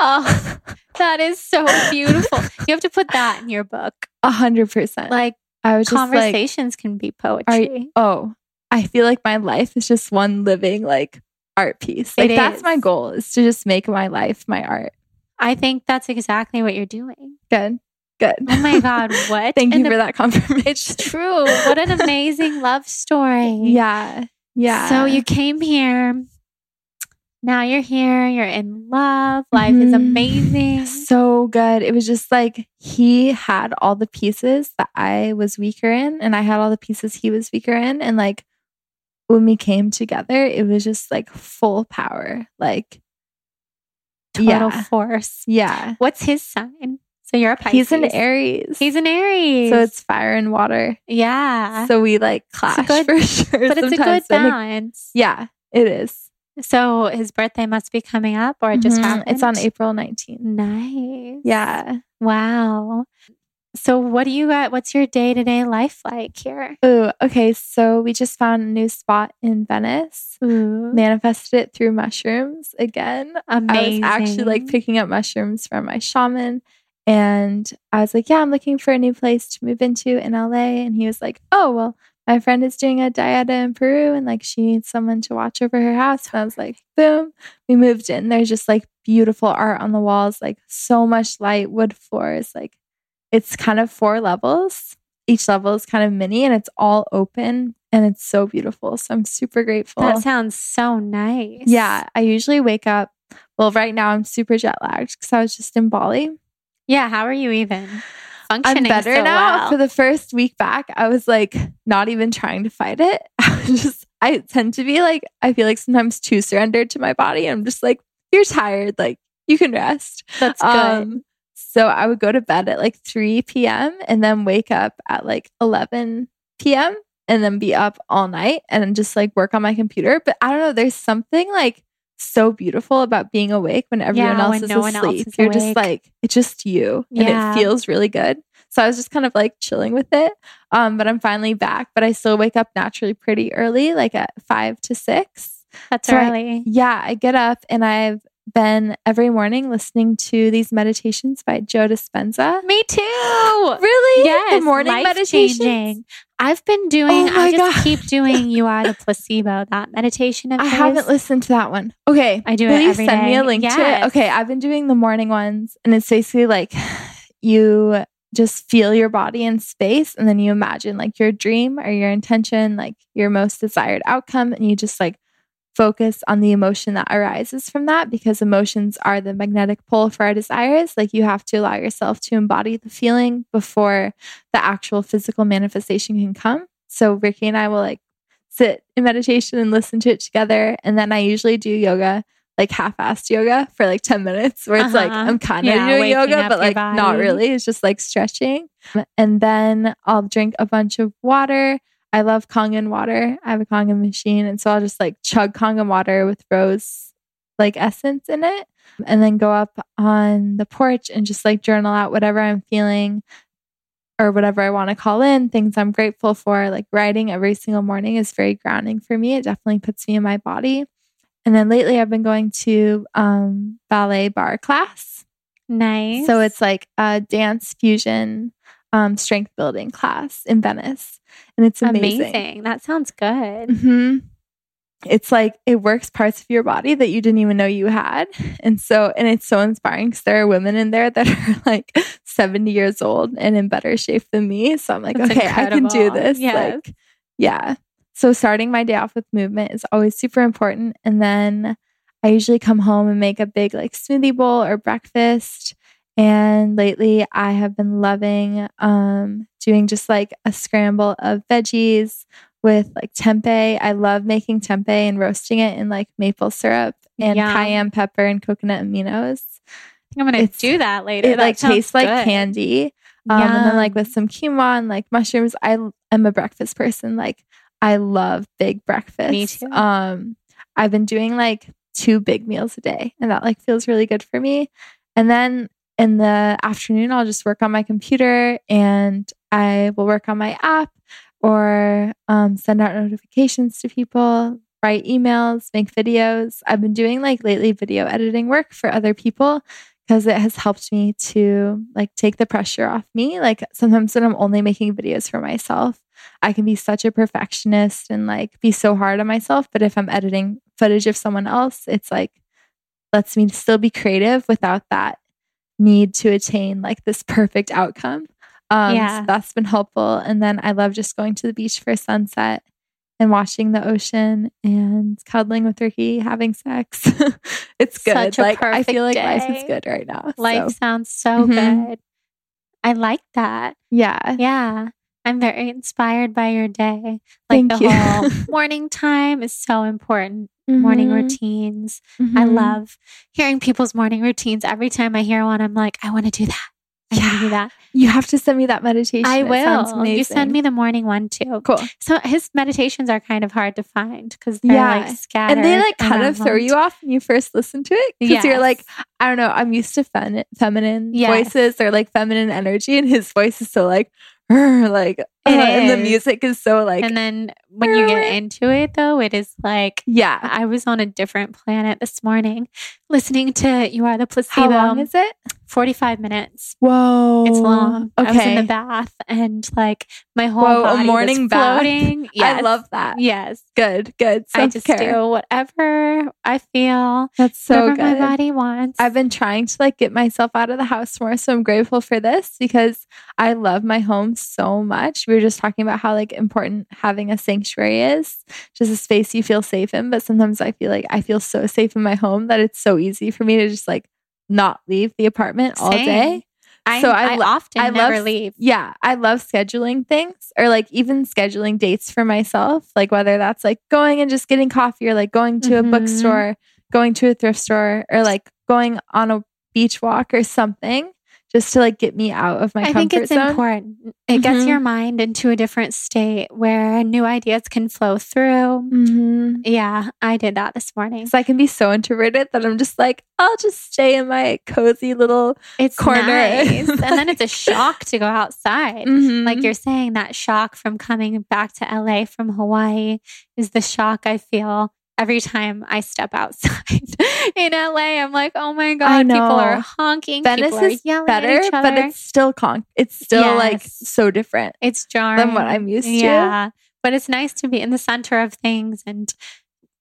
Oh, That is so beautiful. you have to put that in your book. A hundred percent. Like I was just like, conversations can be poetry. oh, I feel like my life is just one living like art piece. Like It that's is. my goal is to just make my life my art. I think that's exactly what you're doing. Good. Good. Oh my God, what? Thank an you for that confirmation. It's true. What an amazing love story. Yeah. Yeah. So you came here. Now you're here. You're in love. Life is Mhm. amazing. so good. It was just like he had all the pieces that I was weaker in, and I had all the pieces he was weaker in. And like when we came together, it was just like full power. Like, Total yeah. force. Yeah. What's his sign? So you're a Pisces. He's an Aries. He's an Aries. So it's fire and water. yeah. So we like clash good- for sure. but it's a good sometimes. And it- balance. yeah, it is. So his birthday must be coming up, or it just Mhm. happened. It's on April 19th. Nice. Yeah. Wow. So what do you got? What's your day to day life like here? Oh, okay. So we just found a new spot in Venice. Ooh, Manifested it through mushrooms again. amazing. I was actually like picking up mushrooms from my shaman. And I was like, yeah, I'm looking for a new place to move into in LA. And he was like, oh, well, my friend is doing a dieta in Peru and like she needs someone to watch over her house. And I was like, boom, we moved in. There's just like beautiful art on the walls, like so much light, wood floors. Like it's kind of four levels. Each level is kind of mini and it's all open and it's so beautiful. So I'm super grateful. That sounds so nice. Yeah, I usually wake up. Well, right now I'm super jet lagged because I was just in Bali. Yeah. How are you even functioning? I'm better so now. well? For the first week back, I was like not even trying to fight it. I was just, I tend to be like, I feel like sometimes too surrendered to my body. I'm just like, you're tired. Like, you can rest. That's good. Um, so I would go to bed at like 3 p.m. and then wake up at like 11 p.m. and then be up all night and just like work on my computer. But I don't know, there's something like so beautiful about being awake when everyone Yeah, else when is no asleep. is You're awake. just like, it's just you and Yeah. it feels really good. So I was just kind of like chilling with it. Um, but I'm finally back, but I still wake up naturally pretty early, like at five to six. That's so I- early. Yeah, I get up and I've been every morning listening to these meditations by Joe Dispenza. Me too. Really? Yes. The morning meditation. I've been doing. Oh I just God. keep doing. You are the placebo. That meditation. Of I haven't listened to that one. Okay. I do Will it you send me a day. link to it? Okay. I've been doing the morning ones and it's basically like you just feel your body in space and then you imagine like your dream or your intention, like your most desired outcome. And you just like focus on the emotion that arises from that because emotions are the magnetic pull for our desires. Like you have to allow yourself to embody the feeling before the actual physical manifestation can come. So Ricky and I will like sit in meditation and listen to it together. And then I usually do yoga, like half-assed yoga for like 10 minutes where it's like Uh-huh. I'm kind of Yeah, doing yoga, but like not really. It's just like stretching. And then I'll drink a bunch of water. I love Kangen water. I have a Kangen machine. And so I'll just like chug Kangen water with rose like essence in it and then go up on the porch and just like journal out whatever I'm feeling or whatever I want to call in, things I'm grateful for. Like writing every single morning is very grounding for me. It definitely puts me in my body. And then lately I've been going to um, ballet barre class. Nice. So it's like a dance fusion um, strength building class in Venice. And it's amazing. amazing. That sounds good. hmm It's like it works parts of your body that you didn't even know you had. And so, and it's so inspiring because there are women in there that are like 70 years old and in better shape than me. So I'm like, That's okay, I can do this. Yes. Like, yeah. So starting my day off with movement is always super important. And then I usually come home and make a big like smoothie bowl or breakfast. And lately I have been loving um, doing just like a scramble of veggies with like tempeh. I love making tempeh and roasting it in like maple syrup and cayenne pepper and coconut aminos. I think I'm gonna It's- do that later. It That like tastes like candy. Um, and then like with some quinoa and like mushrooms. I am a breakfast person. Like I love big breakfasts. too. Um, I've been doing like two big meals a day, and that like feels really good for me. And then in the afternoon, I'll just work on my computer and I will work on my app or um, send out notifications to people, write emails, make videos. I've been doing like lately video editing work for other people because it has helped me to like take the pressure off me. Like sometimes when I'm only making videos for myself, I can be such a perfectionist and like be so hard on myself. But if I'm editing footage of someone else, it's like lets me still be creative without that need to attain like this perfect outcome. Um, Yeah. so that's been helpful. And then I love just going to the beach for a sunset and watching the ocean and cuddling with Ricky, having sex. it's good. Such a like I feel like perfect life is good right now. Life So, sounds so Mhm. good. I like that. yeah. Yeah. I'm very inspired by your day. Like Thank the you. whole morning time is so important. Morning Mhm. routines. I Mhm. love hearing people's morning routines. Every time I hear one, I'm like, I want to do that. I want to Yeah. do that. You have to send me that meditation. I will. You send me the morning one too. cool. So his meditations are kind of hard to find because they're Yeah. like scattered. And they like kind of throw you off when you first listen to it because you're like, I don't know, I'm used to fem- feminine Yes. voices or like feminine energy, and his voice is so like, like, uh, and the music is so like, and then when you get into it, though, it is like yeah. I was on a different planet this morning listening to You Are the Placebo. How long is it? 45 minutes. Whoa, It's long. I was in the bath and like my whole Whoa, a morning was bath. floating. I love that. Yes. Good, good. I just do whatever I feel, That's so good. my body wants. I've been trying to like get myself out of the house more. So I'm grateful for this because I love my home so much. We were just talking about how like important having a sanctuary is, just a space you feel safe in. But sometimes I feel like I feel so safe in my home that it's so easy for me to just like not leave the apartment all day. I, so I I, often I never love- leave. Yeah, I love scheduling things or like even scheduling dates for myself, like whether that's like going and just getting coffee or like going to Mhm. a bookstore, going to a thrift store or like going on a beach walk or something just to like get me out of my I comfort think it's zone. important. It gets Mhm. your mind into a different state where new ideas can flow through. Mm-hmm. Yeah, I did that this morning. So I can be so introverted that I'm just like, I'll just stay in my cozy little It's corner. nice. and then it's a shock to go outside. Mhm. Like you're saying, that shock from coming back to LA from Hawaii is the shock I feel every time I step outside in LA. I'm like, oh my God, people are honking. Venice people are is yelling better, at each other. but it's still con. It's still like so different. it's jarring than what I'm used to. Yeah. But it's nice to be in the center of things and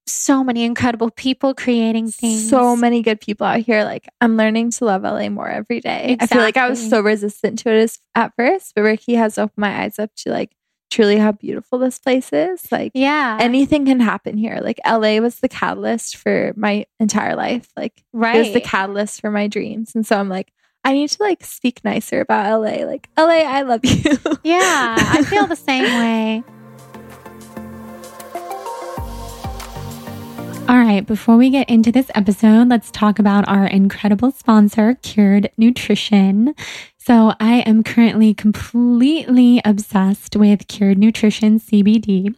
so many incredible people creating things. So many good people out here. Like I'm learning to love LA more every day. I feel like I was so resistant to it as, at first, but Ricky has opened my eyes up to like truly how beautiful this place is. Like Yeah. anything can happen here. Like LA was the catalyst for my entire life. Like right. it was the catalyst for my dreams. And so I'm like, I need to like speak nicer about LA. Like LA, I love you. yeah. I feel the same way. All right, before we get into this episode, let's talk about our incredible sponsor, Cured Nutrition. So, I am currently completely obsessed with Cured Nutrition CBD.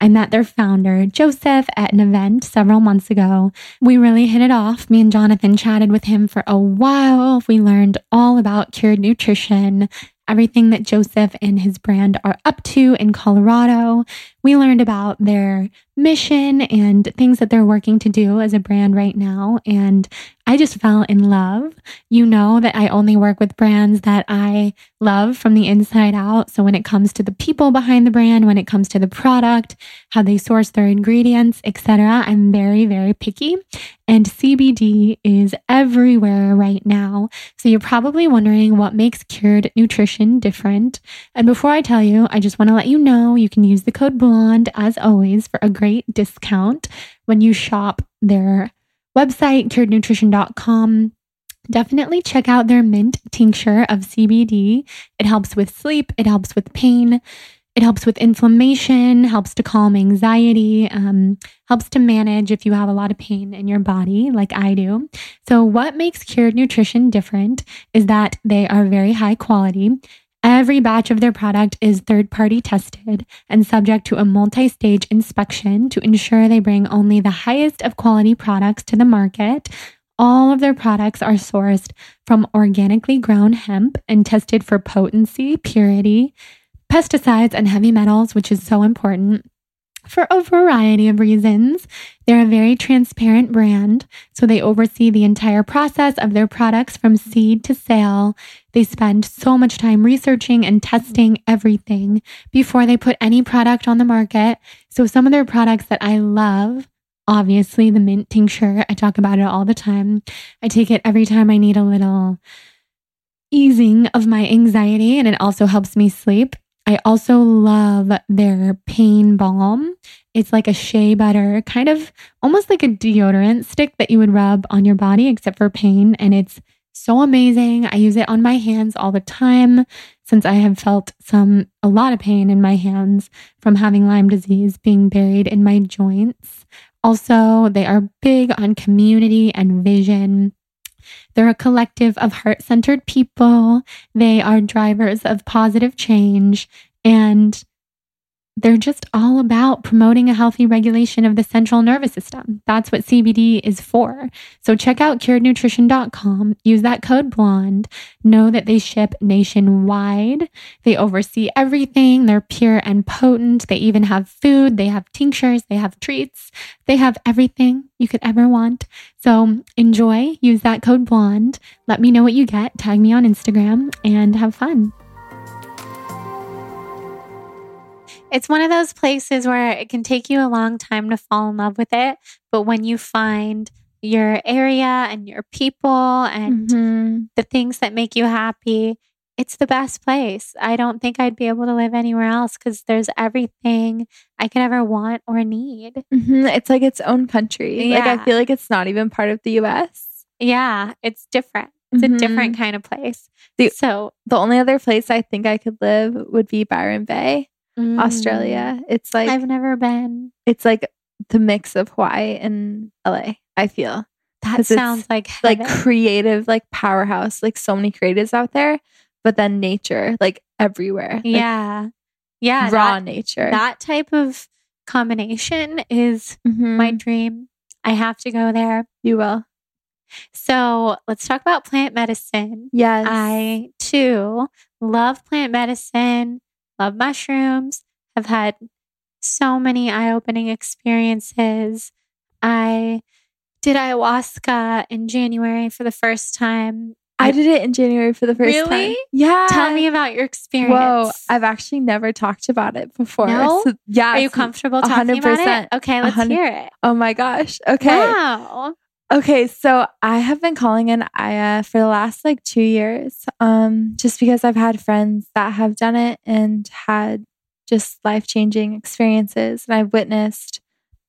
I met their founder, Joseph, at an event several months ago. We really hit it off. Me and Jonathan chatted with him for a while. We learned all about Cured Nutrition, everything that Joseph and his brand are up to in Colorado. We learned about their mission and things that they're working to do as a brand right now. And I just fell in love. You know that I only work with brands that I love from the inside out. So when it comes to the people behind the brand, when it comes to the product, how they source their ingredients, etc., I'm very, very picky. And CBD is everywhere right now. So you're probably wondering what makes cured nutrition different. And before I tell you, I just want to let you know you can use the code BLONDE as always for a great discount when you shop their website, curednutrition.com. Definitely check out their mint tincture of CBD. It helps with sleep, it helps with pain, it helps with inflammation, helps to calm anxiety, um, helps to manage if you have a lot of pain in your body, like I do. So, what makes Cured Nutrition different is that they are very high quality. Every batch of their product is third party tested and subject to a multi stage inspection to ensure they bring only the highest of quality products to the market. All of their products are sourced from organically grown hemp and tested for potency, purity, pesticides, and heavy metals, which is so important. For a variety of reasons. They're a very transparent brand, so they oversee the entire process of their products from seed to sale. They spend so much time researching and testing everything before they put any product on the market. So, some of their products that I love obviously the mint tincture. I talk about it all the time. I take it every time I need a little easing of my anxiety, and it also helps me sleep. I also love their pain balm. It's like a shea butter, kind of almost like a deodorant stick that you would rub on your body, except for pain. And it's so amazing. I use it on my hands all the time since I have felt some, a lot of pain in my hands from having Lyme disease being buried in my joints. Also, they are big on community and vision. They're a collective of heart centered people. They are drivers of positive change. And they're just all about promoting a healthy regulation of the central nervous system. That's what CBD is for. So check out curednutrition.com, use that code BLONDE, know that they ship nationwide. They oversee everything. They're pure and potent. They even have food, they have tinctures, they have treats, they have everything you could ever want. So enjoy, use that code BLONDE. Let me know what you get, tag me on Instagram, and have fun. It's one of those places where it can take you a long time to fall in love with it. But when you find your area and your people and Mm-hmm. the things that make you happy, it's the best place. I don't think I'd be able to live anywhere else because there's everything I could ever want or need. Mhm. It's like its own country. Like I feel like it's not even part of the US. Yeah, it's different. It's Mhm. a different kind of place. The- so, The only other place I think I could live would be Byron Bay, mm, Australia. It's like I've never been. it's like the mix of Hawaii and LA, I feel. That sounds like Like creative, like powerhouse, like so many creatives out there, but then nature, like everywhere. Like, yeah. Yeah. raw that- nature. that type of combination is Mhm. my dream. I have to go there. you will. So let's talk about plant medicine. Yes. I too love plant medicine, love mushrooms, have had so many eye opening experiences. I did ayahuasca in January for the first time. I did it in January for the first time. Really? Yeah. Tell me about your experience. Whoa, I've actually never talked about it before. No? So- yeah. Are you comfortable talking hundred about it? Okay, let's hear it. Oh my gosh. Okay. Wow. Okay, so I have been calling in Aya for the last like two years, um, just because I've had friends that have done it and had just life changing experiences, and I've witnessed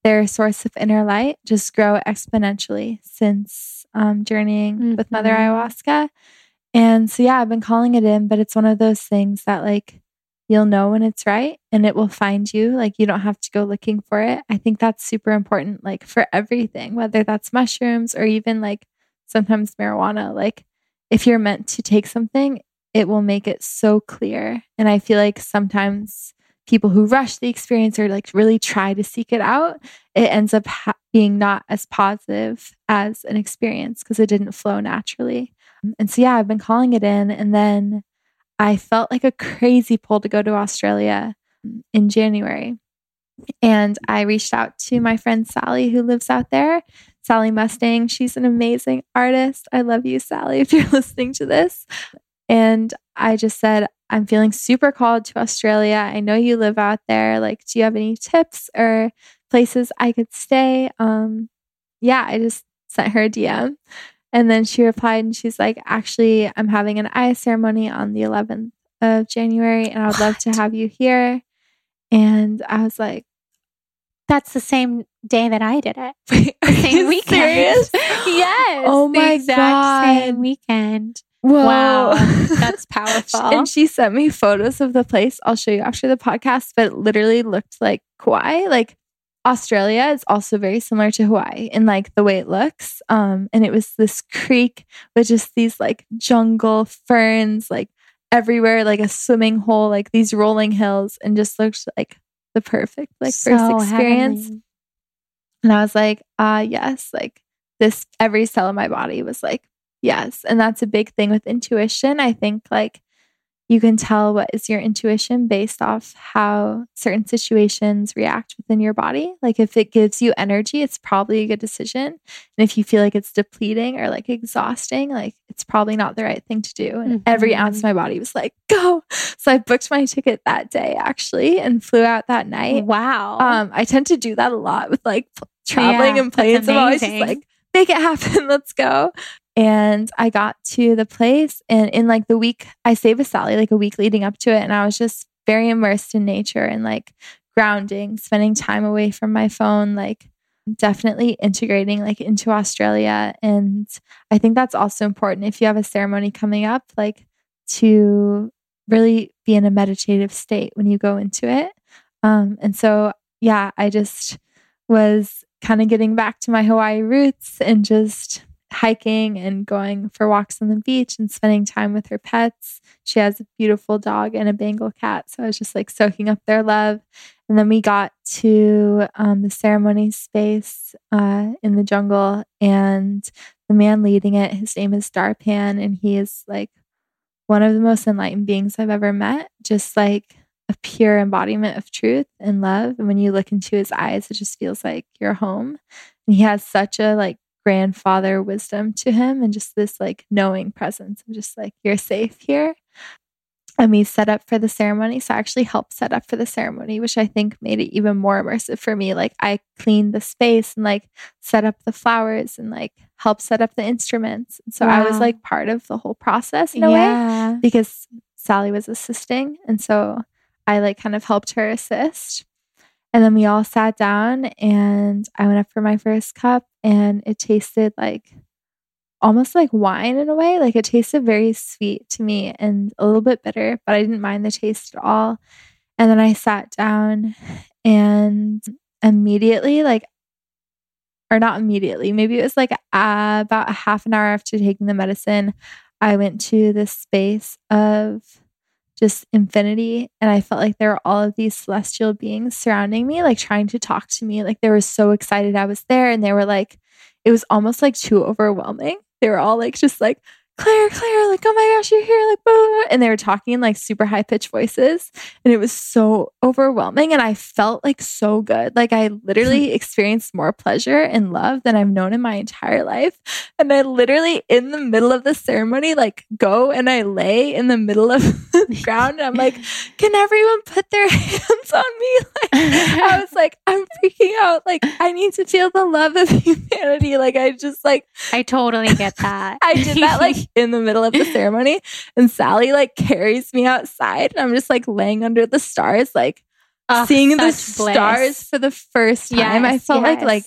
their source of inner light just grow exponentially since um, journeying with Mother Mhm. Ayahuasca. And so, yeah, I've been calling it in, but it's one of those things that like you'll know when it's right and it will find you. Like you don't have to go looking for it. I think that's super important, like for everything, whether that's mushrooms or even like sometimes marijuana. Like if you're meant to take something, it will make it so clear. And I feel like sometimes people who rush the experience or like really try to seek it out, it ends up ha- being not as positive as an experience because it didn't flow naturally. And so, yeah, I've been calling it in. And then I felt like a crazy pull to go to Australia in January. And I reached out to my friend Sally, who lives out there, Sally Mustang. She's an amazing artist. I love you, Sally, if you're listening to this. And I just said, I'm feeling super called to Australia. I know you live out there. Like, do you have any tips or places I could stay? Um, yeah, I just sent her a DM. And then she replied and she's like, actually, I'm having an Aya ceremony on the 11th of January and I would love to have you here. And I was like, That's the same day that I did it. Are Same you weekend. serious? yes. Oh the my exact God. Same weekend. Whoa. Wow, that's powerful. and she sent me photos of the place. I'll show you after the podcast, but it literally looked like Kauai. Like Australia is also very similar to Hawaii in like the way it looks. Um, and it was this creek with just these like jungle ferns, like everywhere, like a swimming hole, like these rolling hills, and just looked like the perfect like So first experience. heavenly. And I was like, ah, yes, like this, every cell in my body was like, yes. And that's a big thing with intuition. I think, like, you can tell what is your intuition based off how certain situations react within your body. Like if it gives you energy, it's probably a good decision. And if you feel like it's depleting or like exhausting, like it's probably not the right thing to do. And mm-hmm. every ounce of my body was like, go. So I booked my ticket that day actually and flew out that night. Wow. Um, I tend to do that a lot with like traveling yeah, and planes. I'm always just like, make it happen. Let's go. And I got to the place, and in like the week, I stayed with Sally, like a week leading up to it. And I was just very immersed in nature and like grounding, spending time away from my phone, like definitely integrating like into Australia. And I think that's also important if you have a ceremony coming up, like to really be in a meditative state when you go into it. Um, and so, yeah, I just was kind of getting back to my Hawaii roots and just hiking and going for walks on the beach and spending time with her pets. She has a beautiful dog and a Bengal cat. So I was just like soaking up their love. And then we got to um, the ceremony space uh, in the jungle, and the man leading it, his name is Darpan, and he is like one of the most enlightened beings I've ever met. Just like a pure embodiment of truth and love. And when you look into his eyes, it just feels like you're home. And he has such a like grandfather wisdom to him and just this like knowing presence of just like you're safe here. And we set up for the ceremony so i actually helped set up for the ceremony which i think made it even more immersive for me. Like i cleaned the space and like set up the flowers and like helped set up the instruments. So wow. i was like part of the whole process in a yeah. way because sally was assisting. And so i like kind of helped her assist and then we all sat down and I went up for my first cup and it tasted like almost like wine in a way. Like it tasted very sweet to me and a little bit bitter, but I didn't mind the taste at all. And then I sat down and immediately, like, or not immediately, maybe it was like uh, about a half an hour after taking the medicine, I went to this space of just infinity. And I felt like there were all of these celestial beings surrounding me, like trying to talk to me. Like they were so excited I was there. And they were like, it was almost like too overwhelming. They were all like, just like, Claire, Claire, like, oh my gosh, you're here, like, blah, blah. and they were talking in like super high pitched voices. And it was so overwhelming. And I felt like so good. Like, I literally experienced more pleasure and love than I've known in my entire life. And I literally, in the middle of the ceremony, like, go and I lay in the middle of the ground. And I'm like, can everyone put their hands on me? Like, I was like, I'm freaking out. Like, I need to feel the love of humanity. Like, I just, like, I totally get that. I did that, like, in the middle of the ceremony. And Sally like carries me outside and I'm just like laying under the stars, like oh, seeing the bliss. stars for the first time. Yes, I felt yes. like like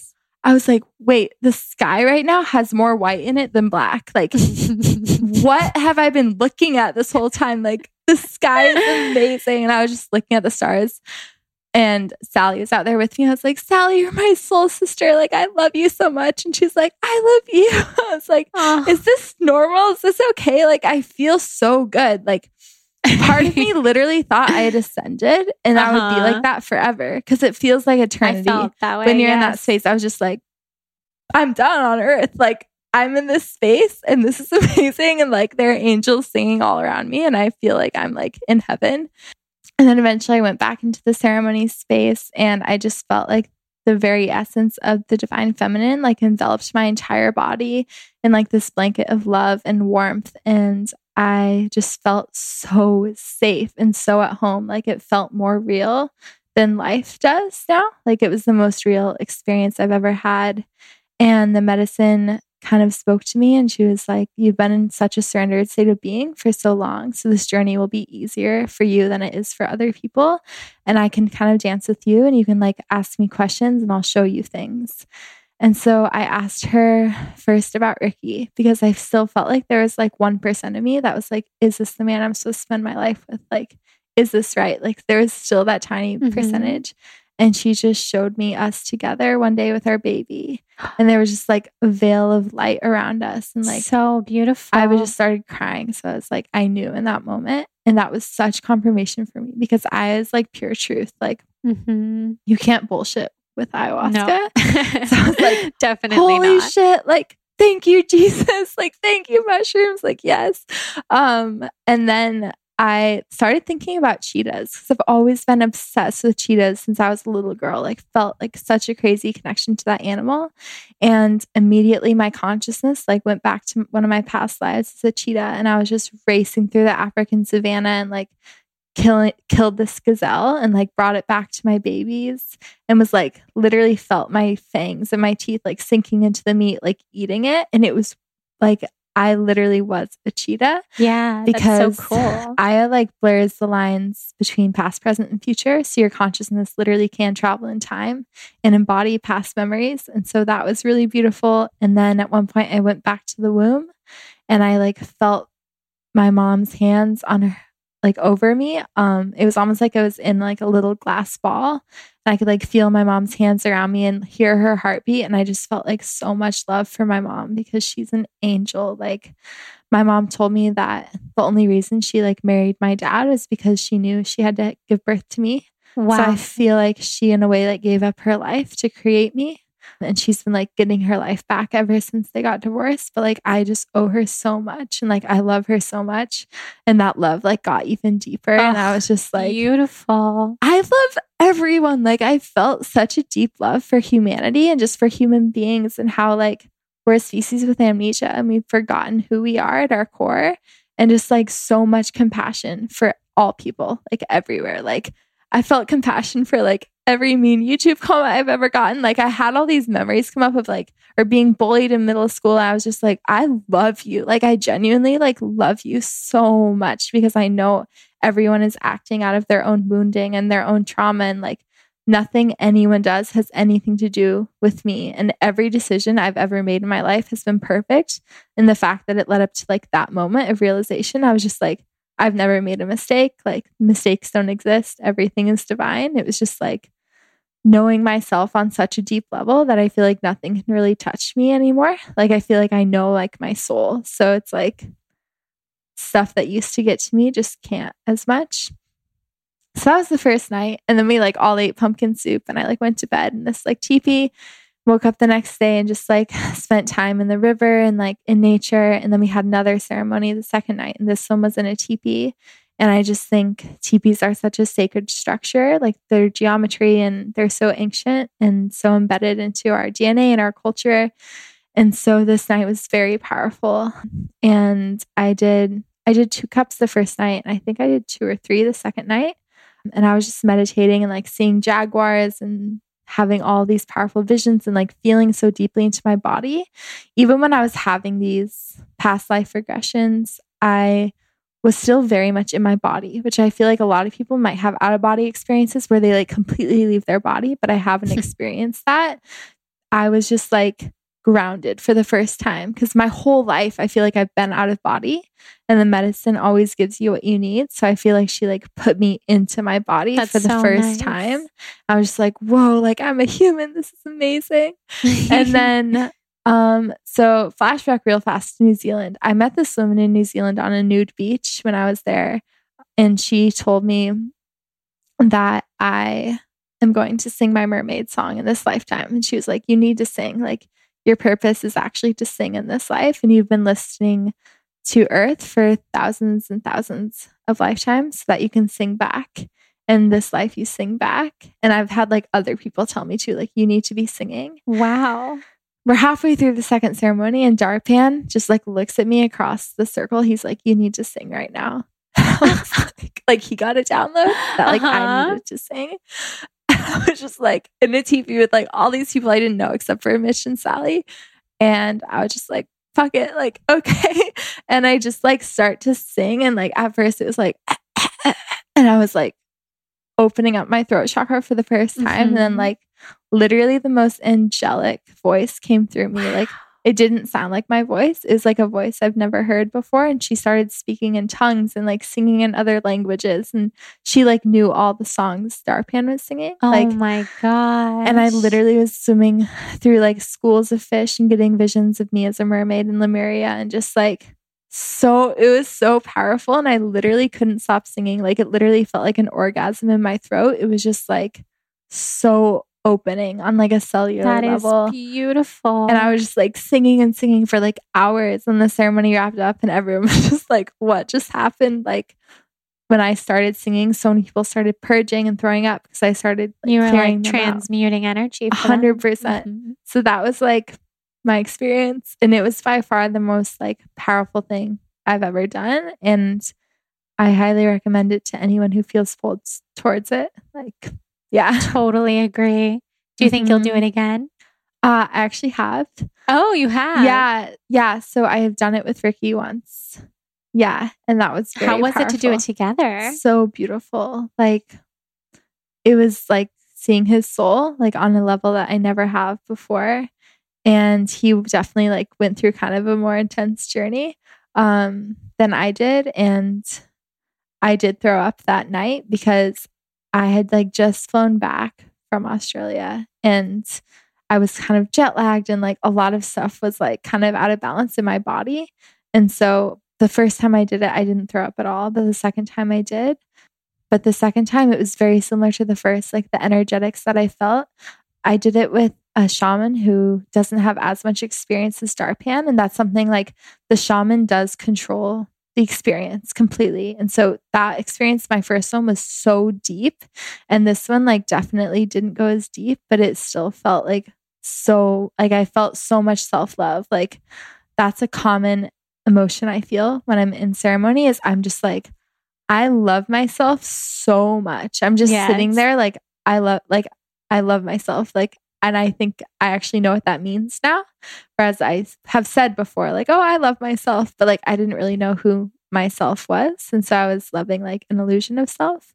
I was like, wait, the sky right now has more white in it than black. Like, what have I been looking at this whole time? Like, the sky is amazing. And I was just looking at the stars. And Sally was out there with me. I was like, Sally, you're my soul sister. Like, I love you so much. And she's like, I love you. I was like, oh. is this normal? Is this okay? Like, I feel so good. Like, part of me literally thought I had ascended and uh-huh. I would be like uh-huh. that forever because it feels like eternity. Way, when you're yes. in that space, I was just like, I'm done on earth. Like, I'm in this space and this is amazing. And like, there are angels singing all around me. And I feel like I'm like in heaven. And then eventually I went back into the ceremony space and I just felt like the very essence of the divine feminine like enveloped my entire body in like this blanket of love and warmth. And I just felt so safe and so at home. Like it felt more real than life does now. Like it was the most real experience I've ever had. And the medicine kind of spoke to me and she was like, You've been in such a surrendered state of being for so long. So this journey will be easier for you than it is for other people. And I can kind of dance with you and you can like ask me questions and I'll show you things. And so I asked her first about Ricky because I still felt like there was like 1% of me that was like, Is this the man I'm supposed to spend my life with? Like, is this right? Like, there was still that tiny mm-hmm. percentage. And she just showed me us together one day with our baby. And there was just like a veil of light around us. And like, so beautiful. I was just started crying. So I was like, I knew in that moment. And that was such confirmation for me because I was like pure truth. Like, mm-hmm. you can't bullshit with ayahuasca. No. so I was like, definitely holy not. shit. Like, thank you, Jesus. Like, thank you, mushrooms. Like, yes. Um, and then I started thinking about cheetahs because I've always been obsessed with cheetahs since I was a little girl. Like, felt like such a crazy connection to that animal. And immediately my consciousness like went back to one of my past lives as a cheetah. And I was just racing through the African savannah and like killing killed this gazelle and like brought it back to my babies and was like literally felt my fangs and my teeth like sinking into the meat, like eating it. And it was like I literally was a cheetah. Yeah, because so cool. Aya like blurs the lines between past, present, and future. So your consciousness literally can travel in time and embody past memories. And so that was really beautiful. And then at one point I went back to the womb and I like felt my mom's hands on her like over me. Um, it was almost like I was in like a little glass ball. And I could like feel my mom's hands around me and hear her heartbeat. And I just felt like so much love for my mom because she's an angel. Like my mom told me that the only reason she like married my dad was because she knew she had to give birth to me. Wow. So I feel like she in a way like gave up her life to create me and she's been like getting her life back ever since they got divorced but like i just owe her so much and like i love her so much and that love like got even deeper oh, and i was just like beautiful. I love everyone like i felt such a deep love for humanity and just for human beings and how like we're a species with amnesia and we've forgotten who we are at our core and just like so much compassion for all people like everywhere like I felt compassion for like every mean YouTube comment I've ever gotten. Like I had all these memories come up of like or being bullied in middle school. I was just like, I love you. Like I genuinely like love you so much because I know everyone is acting out of their own wounding and their own trauma and like nothing anyone does has anything to do with me. And every decision I've ever made in my life has been perfect. And the fact that it led up to like that moment of realization, I was just like, I've never made a mistake. Like mistakes don't exist. Everything is divine. It was just like knowing myself on such a deep level that I feel like nothing can really touch me anymore. Like I feel like I know like my soul. So it's like stuff that used to get to me just can't as much. So that was the first night. And then we like all ate pumpkin soup and I like went to bed in this like teepee. Woke up the next day and just like spent time in the river and like in nature. And then we had another ceremony the second night. And this one was in a teepee. And I just think teepees are such a sacred structure, like their geometry, and they're so ancient and so embedded into our DNA and our culture. And so this night was very powerful. And I did I did two cups the first night, and I think I did two or three the second night. And I was just meditating and like seeing jaguars and having all these powerful visions and like feeling so deeply into my body. Even when I was having these past life regressions, I was still very much in my body, which I feel like a lot of people might have out of body experiences where they like completely leave their body, but I haven't experienced that. I was just like grounded for the first time because my whole life I feel like I've been out of body and the medicine always gives you what you need. So I feel like she like put me into my body That's for the so first nice. time. I was just like, whoa, like I'm a human. This is amazing. and then um, so flashback real fast to New Zealand. I met this woman in New Zealand on a nude beach when I was there, and she told me that I am going to sing my mermaid song in this lifetime. And she was like, You need to sing. Like, your purpose is actually to sing in this life. And you've been listening to Earth for thousands and thousands of lifetimes so that you can sing back. In this life, you sing back. And I've had like other people tell me too, like, you need to be singing. Wow we're halfway through the second ceremony and Darpan just like looks at me across the circle. He's like, You need to sing right now. like, like, he got a download that like uh-huh. I needed to sing. I was just like in the teepee with like all these people I didn't know except for Mitch and Sally. And I was just like, fuck it, like, okay. And I just like start to sing. And like at first it was like, and I was like opening up my throat chakra for the first time. Mm-hmm. And then mm-hmm. like literally the most angelic voice came through me. Like it didn't sound like my voice. It was like a voice I've never heard before. And she started speaking in tongues and like singing in other languages. And she like knew all the songs Darpan was singing. Oh like, my God. And I literally was swimming through like schools of fish and getting visions of me as a mermaid in Lemuria and just like so it was so powerful and I literally couldn't stop singing. Like it literally felt like an orgasm in my throat. It was just like so opening on like a cellular that level. beautiful. And I was just like singing and singing for like hours and the ceremony wrapped up and everyone was just like, what just happened? Like when I started singing, so many people started purging and throwing up because I started like, you were like them out. transmuting energy. Hundred percent. Mhm. So that was like my experience. And it was by far the most like powerful thing I've ever done. And I highly recommend it to anyone who feels pulled towards it. Like, yeah. Totally agree. Do you think you'll do it again? Uh, I actually have. Oh, you have. Yeah. Yeah. So I have done it with Ricky once. Yeah. And that was very How was it to do it together? So beautiful. Like, it was like seeing his soul, like on a level that I never have before. And he definitely like went through kind of a more intense journey um, than I did. And I did throw up that night because I had like just flown back from Australia and I was kind of jet lagged and like a lot of stuff was like kind of out of balance in my body. And so the first time I did it, I didn't throw up at all, but the second time I did. But the second time, it was very similar to the first, like the energetics that I felt. I did it with a shaman who doesn't have as much experience as Darpan. And that's something like the shaman does control the experience completely. And so that experience, my first one was so deep. And this one, like, definitely didn't go as deep, but it still felt like so, like, I felt so much self love. Like, that's a common emotion I feel when I'm in ceremony is I'm just like, I love myself so much. I'm just sitting there like I love like I love myself. Like and I think I actually know what that means now. Whereas I have said before, like, oh, I love myself, but like I didn't really know who myself was. And so I was loving like an illusion of self.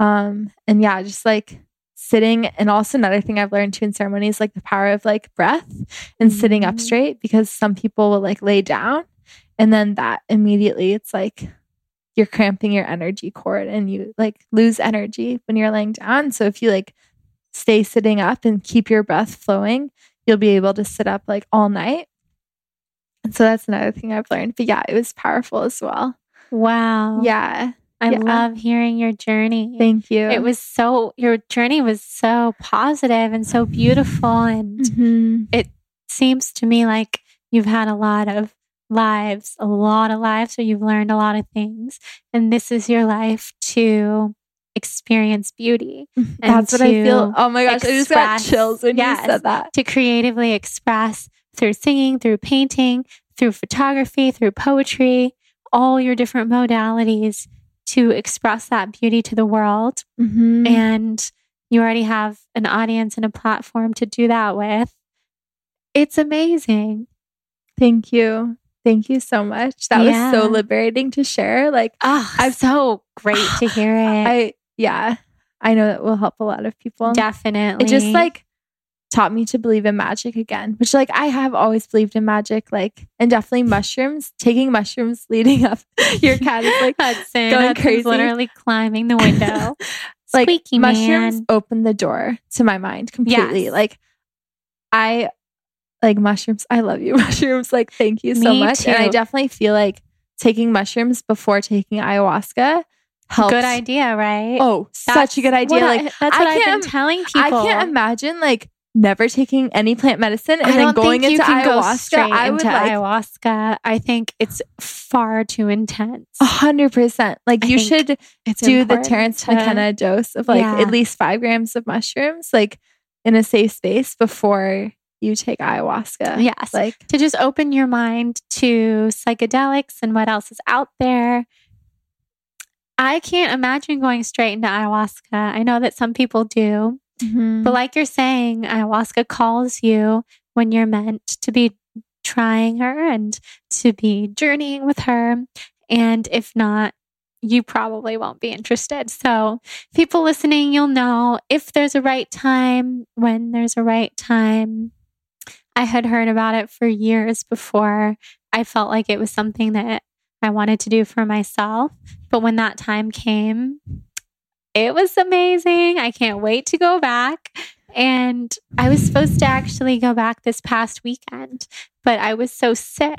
Um and yeah, just like sitting and also another thing I've learned too in ceremony is like the power of like breath and sitting up Mhm. straight because some people will like lay down and then that immediately it's like you're cramping your energy cord and you like lose energy when you're laying down. So if you like stay sitting up and keep your breath flowing, you'll be able to sit up like all night. And so that's another thing I've learned. But yeah, it was powerful as well. Wow. Yeah. I yeah. love hearing your journey. Thank you. It was so, your journey was so positive and so beautiful. And Mhm. seems to me like you've had a lot of lives, a lot of lives where you've learned a lot of things. And this is your life to experience beauty, That's what I feel. Oh my gosh, I just got chills when yes. you said that. to creatively express through singing, through painting, through photography, through poetry, all your different modalities to express that beauty to the world. Mhm. And you already have an audience and a platform to do that with. It's amazing. Thank you. Thank you so much. That Yeah. was so liberating to share. Like Oh, I'm so great to hear it. I yeah, I know that will help a lot of people. Definitely. It just like taught me to believe in magic again, which like I have always believed in magic, like and definitely mushrooms. Taking mushrooms leading up your cat is like Hudson, going Hudson's crazy. literally climbing the window. like Squeaky mushrooms man. open the door to my mind completely. Yes. Like I like mushrooms. I love you, mushrooms. Like thank you so Me much. And I definitely feel like taking mushrooms before taking ayahuasca helps. Good idea, right? Oh, such a good idea. I- like that's what I've been telling people. I can't imagine like never taking any plant medicine and then going into can go ayahuasca. I would into like ayahuasca. I think it's far too intense. a hundred percent. Like I you should do the Terence to- McKenna dose of like Yeah. at least five grams of mushrooms, like in a safe space before you take ayahuasca. Yes. Like to just open your mind to psychedelics and what else is out there. I can't imagine going straight into ayahuasca. I know that some people do, mhm. but like you're saying, ayahuasca calls you when you're meant to be trying her and to be journeying with her. And if not, you probably won't be interested. So, people listening, you'll know if there's a right time, when there's a right time. I had heard about it for years before I felt like it was something that I wanted to do for myself. But when that time came, it was amazing. I can't wait to go back. And I was supposed to actually go back this past weekend, but I was so sick.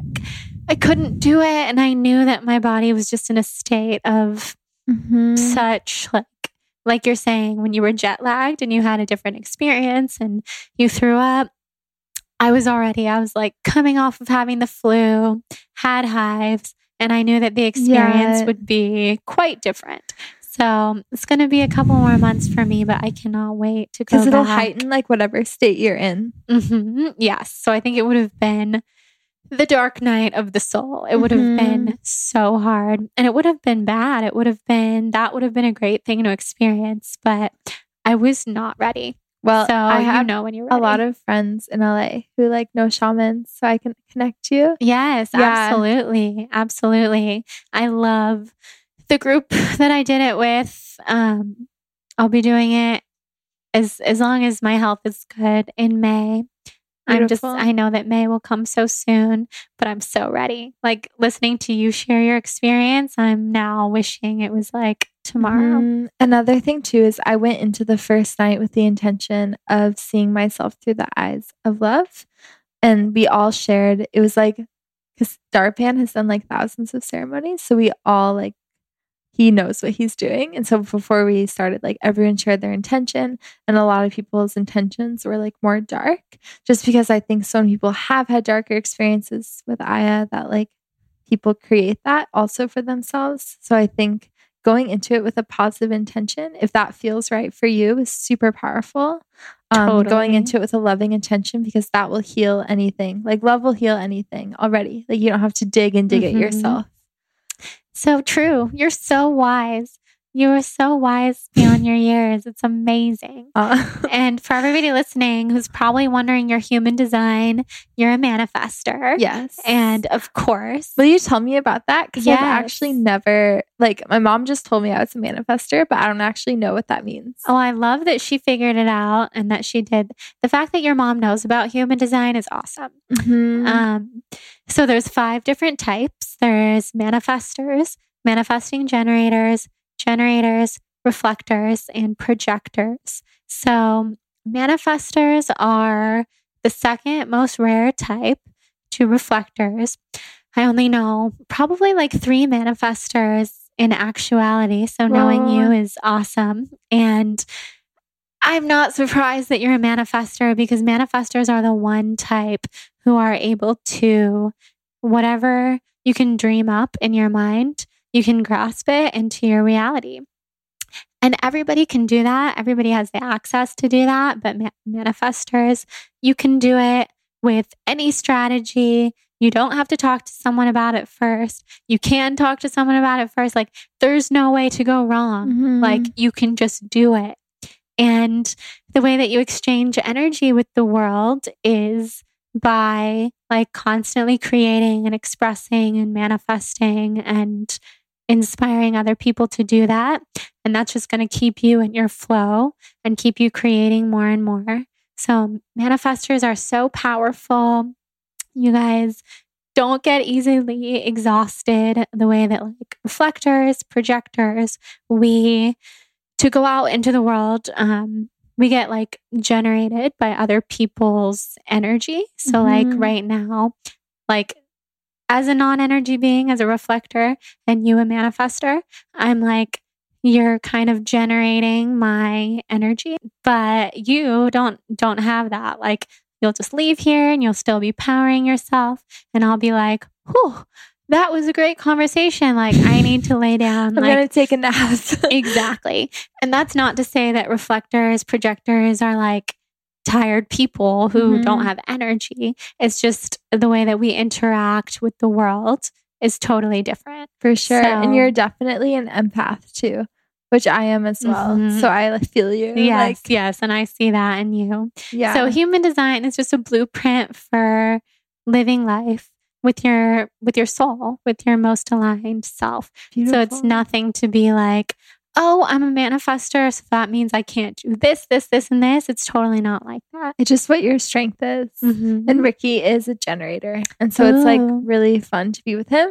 I couldn't do it. And I knew that my body was just in a state of Mhm. such like like you're saying when you were jet lagged and you had a different experience and you threw up i was already i was like coming off of having the flu had hives And I knew that the experience would be quite different. So it's going to be a couple more months for me, but I cannot wait to go Because it'll back. heighten like whatever state you're in. hmm Yes. So I think it would have been the dark night of the soul. It would have Mhm. been so hard and it would have been bad. It would have been, that would have been a great thing to experience, but I was not ready. Well, so I you have know when you're a lot of friends in LA who like know shamans, so I can connect you. Yes, Yeah. absolutely. Absolutely. I love the group that I did it with. Um, I'll be doing it as as long as my health is good in May. I'm just I know that May will come so soon, but I'm so ready. Like listening to you share your experience, I'm now wishing it was like tomorrow. Mhm. Another thing too is I went into the first night with the intention of seeing myself through the eyes of love, and we all shared. It was like because Darpan has done like thousands of ceremonies, so we all like he knows what he's doing. And so before we started, like everyone shared their intention, and a lot of people's intentions were like more dark, just because I think so many people have had darker experiences with Aya that like people create that also for themselves. So I think going into it with a positive intention, if that feels right for you, is super powerful. Um, Going into it with a loving intention because that will heal anything. Like love will heal anything already. Like you don't have to dig and dig Mhm. it yourself. So true. You're so wise. You are so wise beyond your years. It's amazing. Uh, And for everybody listening who's probably wondering your human design, you're a manifester. yes. And of course, Will you tell me about that? Because Yes. I've actually never, like, my mom just told me I was a manifester, but I don't actually know what that means. oh, I love that she figured it out and that she did. The fact that your mom knows about human design is awesome. Mhm. Um, so there's five different types. There's manifestors, manifesting generators, generators, reflectors, and projectors. So manifestors are the second most rare type to reflectors. I only know probably like three manifestors in actuality. So knowing you is awesome. And I'm not surprised that you're a manifester because manifestors are the one type who are able to, whatever you can dream up in your mind, you can grasp it into your reality. And everybody can do that. Everybody has the access to do that. But ma- manifestors, you can do it with any strategy. You don't have to talk to someone about it first. You can talk to someone about it first. Like, there's no way to go wrong. Mhm. Like you can just do it. And the way that you exchange energy with the world is by like constantly creating and expressing and manifesting and inspiring other people to do that. And that's just going to keep you in your flow and keep you creating more and more. So, manifestors are so powerful. You guys don't get easily exhausted the way that like reflectors, projectors, we to go out into the world um we get like generated by other people's energy so like Mhm. right now like as a non-energy being as a reflector and you a manifester i'm like you're kind of generating my energy but you don't don't have that like you'll just leave here and you'll still be powering yourself and i'll be like whew that was a great conversation like i need to lay down I'm like going to take a nap. exactly. And that's not to say that reflectors, projectors are like tired people who Mhm. don't have energy. It's just the way that we interact with the world is totally different. For sure. So- and you're definitely an empath too, which I am as well. Mhm. So I feel you. Yes, Like, yes. And I see that in you. yeah. So human design is just a blueprint for living life with your with your soul, with your most aligned self. So it's nothing to be like, oh, I'm a manifester, so that means I can't do this, this, this, and this. It's totally not like that. It's just what your strength is. Mhm. And Ricky is a generator. And so it's like really fun to be with him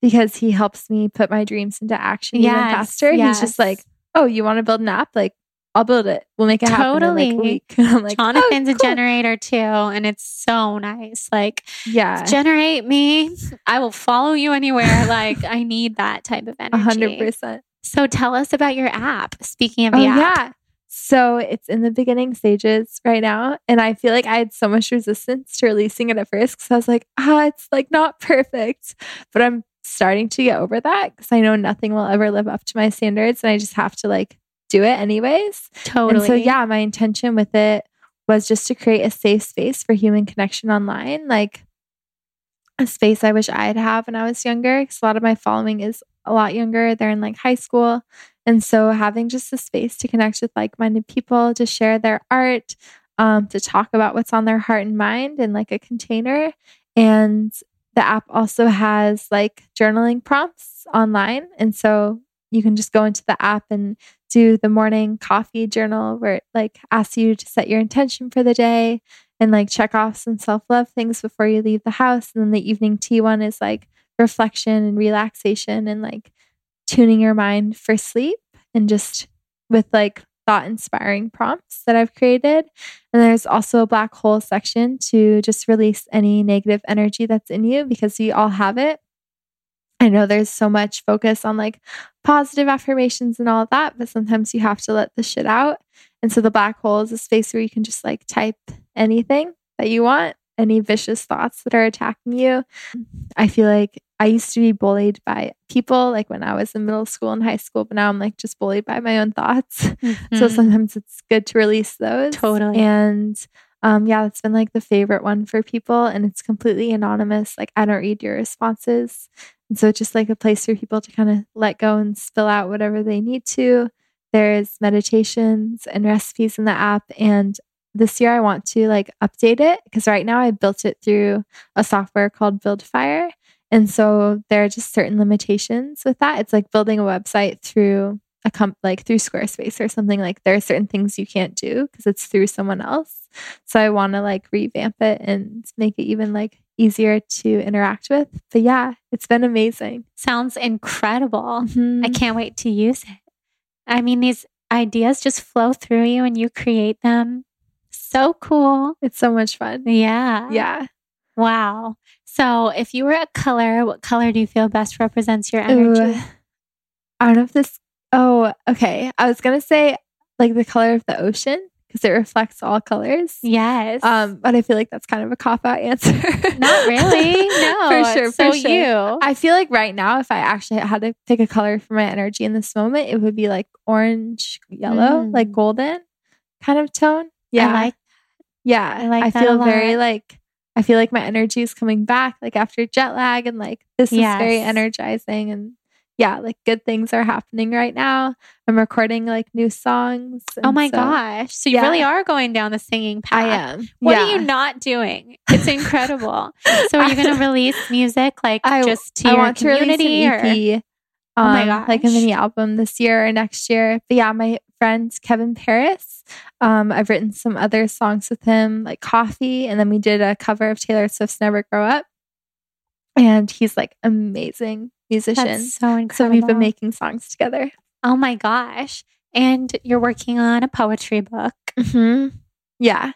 because he helps me put my dreams into action even Yes, faster. He's just like, oh, you want to build an app? Like, I'll build it. We'll make it happen in like Totally. I'm like, Jonathan's oh, a cool. generator too, and it's so nice. Like, Yeah. generate me. I will follow you anywhere. like, I need that type of A energy. hundred percent. So tell us about your app. Speaking of Oh the app. yeah. So it's in the beginning stages right now. And I feel like I had so much resistance to releasing it at first because I was like, ah, it's like not perfect. But I'm starting to get over that because I know nothing will ever live up to my standards and I just have to like do it anyways. Totally. And so, yeah, my intention with it was just to create a safe space for human connection online. Like, a space I wish I'd have when I was younger. Because a lot of my following is a lot younger. They're in like high school. And so having just a space to connect with like minded people, to share their art, um, to talk about what's on their heart and mind in like a container. And the app also has like journaling prompts online. And so you can just go into the app and do the morning coffee journal where it like asks you to set your intention for the day and like check off some self love things before you leave the house. And then the evening tea one is like reflection and relaxation and like tuning your mind for sleep and just with like thought inspiring prompts that I've created. And there's also a black hole section to just release any negative energy that's in you because we all have it. I know there's so much focus on like positive affirmations and all of that, but sometimes you have to let the shit out. And so the black hole is a space where you can just like type anything that you want, any vicious thoughts that are attacking you. I feel like I used to be bullied by people like when I was in middle school and high school, but now I'm like just bullied by my own thoughts. Mm-hmm. So sometimes it's good to release those. Totally. And um, yeah, it's been like the favorite one for people and it's completely anonymous. Like I don't read your responses. And so it's just like a place for people to kind of let go and spill out whatever they need to. There's meditations and recipes in the app. And this year I want to like update it because right now I built it through a software called Buildfire. And so there are just certain limitations with that. It's like building a website through a comp like through Squarespace or something like there are certain things you can't do because it's through someone else. So I want to like revamp it and make it even like easier to interact with. But yeah, it's been amazing. Sounds incredible. Mm-hmm. I can't wait to use it. I mean, these ideas just flow through you and you create them. So cool. It's so much fun. Yeah. Yeah. Wow. So, if you were a color, what color do you feel best represents your energy? Ooh, I don't know if this. Oh, okay. I was gonna say like the color of the ocean because it reflects all colors. Yes. Um, but I feel like that's kind of a cop out answer. Not really. No. for sure. So for sure. you. I feel like right now, if I actually had to pick a color for my energy in this moment, it would be like orange, yellow, mm. like golden kind of tone. Yeah. I like. Yeah. I like. I feel very like. I feel like my energy is coming back, like after jet lag, and like this yes. is very energizing and yeah, like good things are happening right now. I'm recording like new songs. Oh my so, gosh. So you yeah. really are going down the singing path. I am. What yeah. are you not doing? It's incredible. so are you going to release music like I, just to I your want community to EP, or? Um, oh my gosh. Like a mini album this year or next year. But yeah, my friend Kevin Paris, um, I've written some other songs with him, like Coffee. And then we did a cover of Taylor Swift's Never Grow Up. And he's like amazing musician. That's so incredible. So we've been making songs together. Oh my gosh. And you're working on a poetry book. Mm-hmm. Yeah.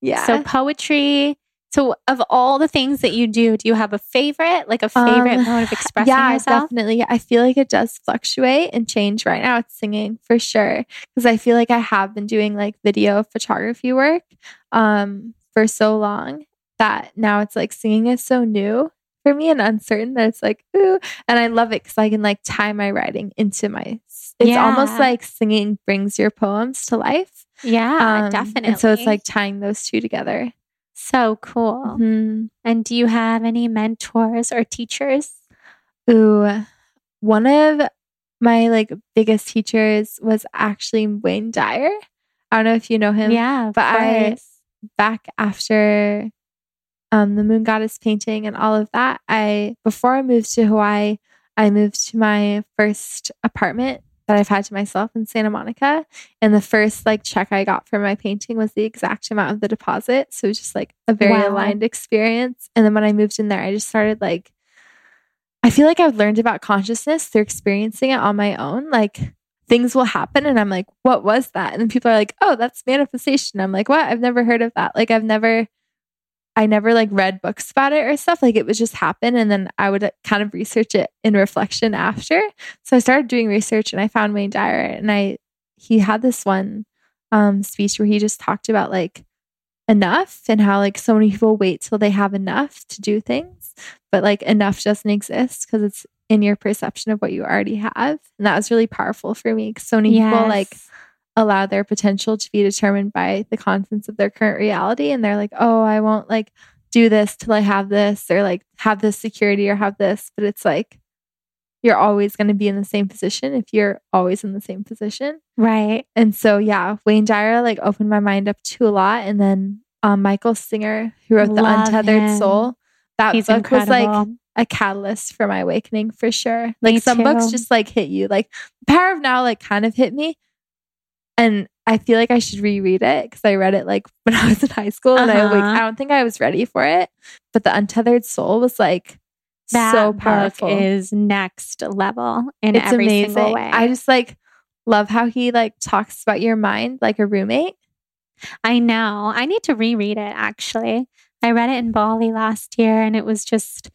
Yeah. So poetry. So of all the things that you do, do you have a favorite, like a favorite um, mode of expressing yourself? yeah, yourself? definitely. I feel like it does fluctuate and change. Right now, it's singing for sure because I feel like I have been doing like video photography work um, for so long that now it's like singing is so new for me and uncertain that it's like ooh and i love it because i can like tie my writing into my it's yeah. almost like singing brings your poems to life. Yeah um, definitely and so it's like tying those two together. So cool. Mm-hmm. and do you have any mentors or teachers? Ooh one of my like biggest teachers was actually wayne dyer. I don't know if you know him yeah but i back after um, the moon goddess painting and all of that. I before I moved to Hawaii, I moved to my first apartment that I've had to myself in Santa Monica. And the first like check I got for my painting was the exact amount of the deposit. So it was just like a very wow. aligned experience. And then when I moved in there, I just started like I feel like I've learned about consciousness through experiencing it on my own. Like things will happen and I'm like, what was that? And then people are like, oh, that's manifestation. I'm like, what? I've never heard of that. Like I've never I never like read books about it or stuff. Like it would just happen. And then I would kind of research it in reflection after. So I started doing research and I found Wayne Dyer and I, he had this one um, speech where he just talked about like enough and how like so many people wait till they have enough to do things. but like enough doesn't exist because it's in your perception of what you already have. And that was really powerful for me because so many people like Yes. Allow their potential to be determined by the contents of their current reality. And they're like, oh, I won't like do this till I have this or like have this security or have this. But it's like, you're always going to be in the same position if you're always in the same position. Right. And so, yeah, Wayne Dyer like opened my mind up to a lot. And then um, Michael Singer, who wrote The Untethered him. Soul, that He's book was like a catalyst for my awakening for sure. Like Me some books just like hit you. Like Power of Now like kind of hit me. And I feel like I should reread it because I read it like when I was in high school and I like Uh-huh. I don't think I was ready for it. But The Untethered Soul was like That so powerful. is next level in it's every amazing. single way. I just like love how he like talks about your mind like a roommate. I know. I need to reread it actually. I read it in Bali last year and it was just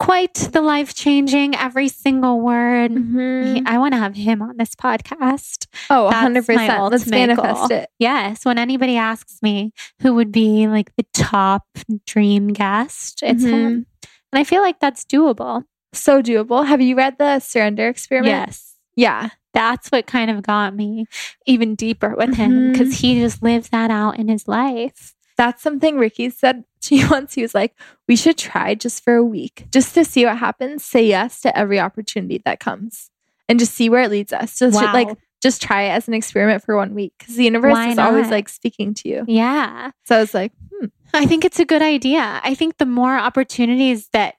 quite the life changing, every single word. He- I want to have him on this podcast. Oh, That's 100%. my Let's manifest goal. it. Yes. When anybody asks me who would be like the top dream guest, it's Mhm. him. And I feel like that's doable. So doable. Have you read the Surrender Experiment? Yes. Yeah. That's what kind of got me even deeper with him Mhm. because he just lives that out in his life. That's something Ricky said to me once. He was like, we should try just for a week, just to see what happens. Say yes to every opportunity that comes and just see where it leads us. Just Wow. like, just try it as an experiment for one week because the universe Why is always like speaking to you. Yeah. So I was like, hmm, I think it's a good idea. I think the more opportunities that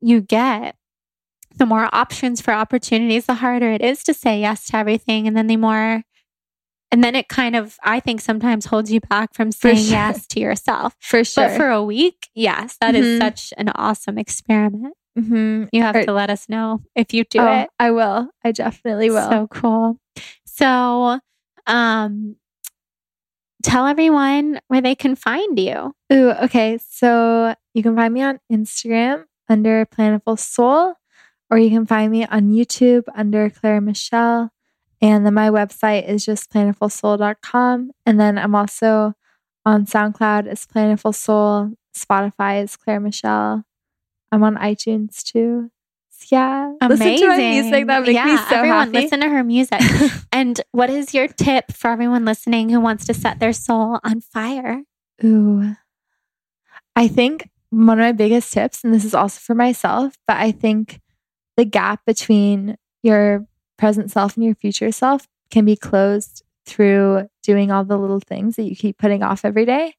you get, the more options for opportunities, the harder it is to say yes to everything. And then the more, and then it kind of, I think sometimes holds you back from saying sure. yes to yourself. for sure. But for a week, yes, that is Mhm. such an awesome experiment. Mhm. You have Or- to let us know if you do Oh, it. I will. I definitely will. So cool. So, um, tell everyone where they can find you. Ooh, okay. So you can find me on Instagram under Plantiful Soul, or you can find me on YouTube under Claire Michelle. And then my website is just plantifulsoul.com. And then I'm also on SoundCloud as Plantiful Soul, Spotify is Claire Michelle. I'm on iTunes too. Yeah. Amazing. Listen to my music. That makes yeah, me so everyone happy. listen to her music. and what is your tip for everyone listening who wants to set their soul on fire? Ooh. I think one of my biggest tips, and this is also for myself, but I think the gap between your present self and your future self can be closed through doing all the little things that you keep putting off every day.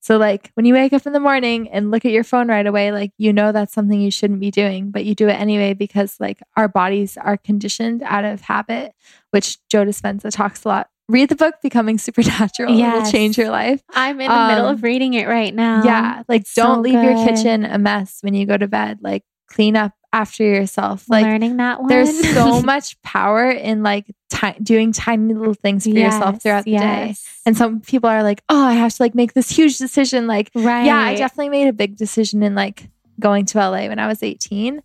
So, like when you wake up in the morning and look at your phone right away, like you know that's something you shouldn't be doing, but you do it anyway because like our bodies are conditioned out of habit, which Joe Dispenza talks a lot. Read the book Becoming Supernatural. Yes. It'll change your life. I'm in the middle Um, of reading it right now. Yeah, like It's don't so leave your kitchen a mess when you go to bed. Like clean up after yourself. Like learning that one. there's so much power in like ti- doing tiny little things for yourself throughout the day. And some people are like, "Oh, I have to like make this huge decision." Like, right. yeah, I definitely made a big decision in like going to LA when I was 18.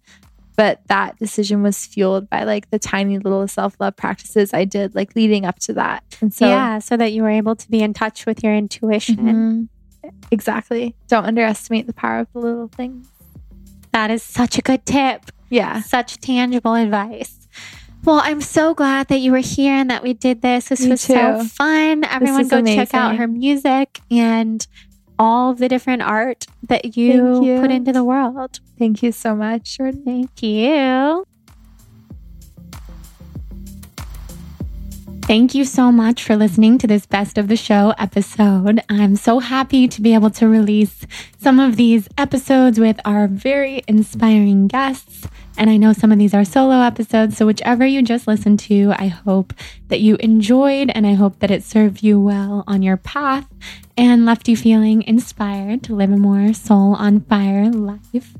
But that decision was fueled by like the tiny little self love practices I did like leading up to that. And so, yeah, so that you were able to be in touch with your intuition. Mhm. exactly. Don't underestimate the power of the little things. That is such a good tip. Yeah. Such tangible advice. Well, I'm so glad that you were here and that we did this. This Me was so fun. Everyone go check out her music and all the different art that you, you. put into the world. Thank you so much, Jordan. Thank you. Thank you so much for listening to this best of the show episode. I'm so happy to be able to release some of these episodes with our very inspiring guests. And I know some of these are solo episodes, so whichever you just listened to, I hope that you enjoyed and I hope that it served you well on your path and left you feeling inspired to live a more soul on fire life.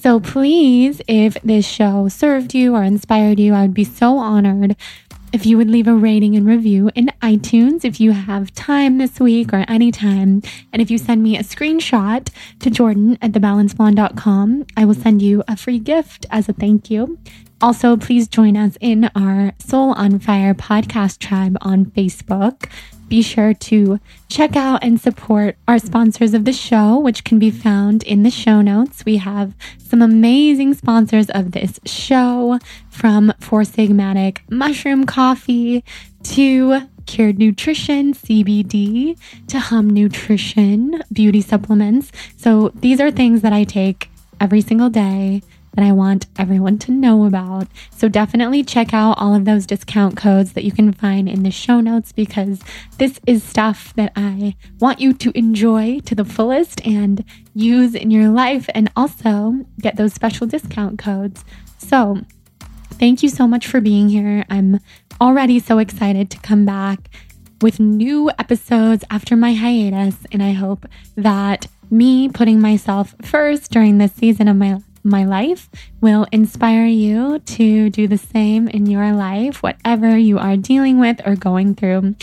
So please, if this show served you or inspired you, I would be so honored if you would leave a rating and review in iTunes if you have time this week or anytime. And if you send me a screenshot to Jordan at thebalancedblonde.com, I will send you a free gift as a thank you. Also, please join us in our Soul on Fire podcast tribe on Facebook. Be sure to check out and support our sponsors of the show, which can be found in the show notes. We have some amazing sponsors of this show from Four Sigmatic Mushroom Coffee to Cured Nutrition, CBD, to Hum Nutrition, beauty supplements. So these are things that I take every single day that I want everyone to know about. So definitely check out all of those discount codes that you can find in the show notes because this is stuff that I want you to enjoy to the fullest and use in your life and also get those special discount codes. So thank you so much for being here. I'm already so excited to come back with new episodes after my hiatus and I hope that me putting myself first during this season of my my life will inspire you to do the same in your life, whatever you are dealing with or going through.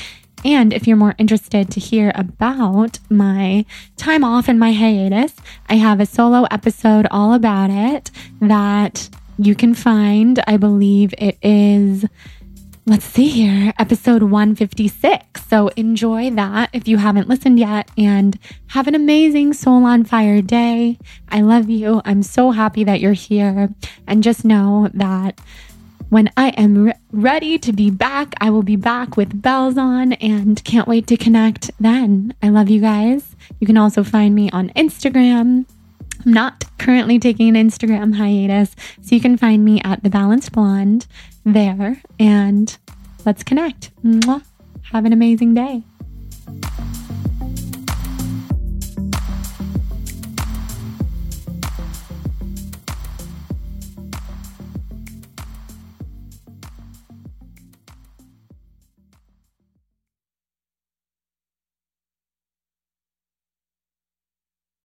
And if you're more interested to hear about my time off and my hiatus, I have a solo episode all about it that you can find. I believe it is let's see here, episode 156. So enjoy that if you haven't listened yet and have an amazing Soul on Fire day. I love you. I'm so happy that you're here. And just know that when I am re- ready to be back, I will be back with bells on and can't wait to connect then. I love you guys. You can also find me on Instagram. I'm not currently taking an Instagram hiatus, so you can find me at The Balanced Blonde there and let's connect. Mwah. Have an amazing day.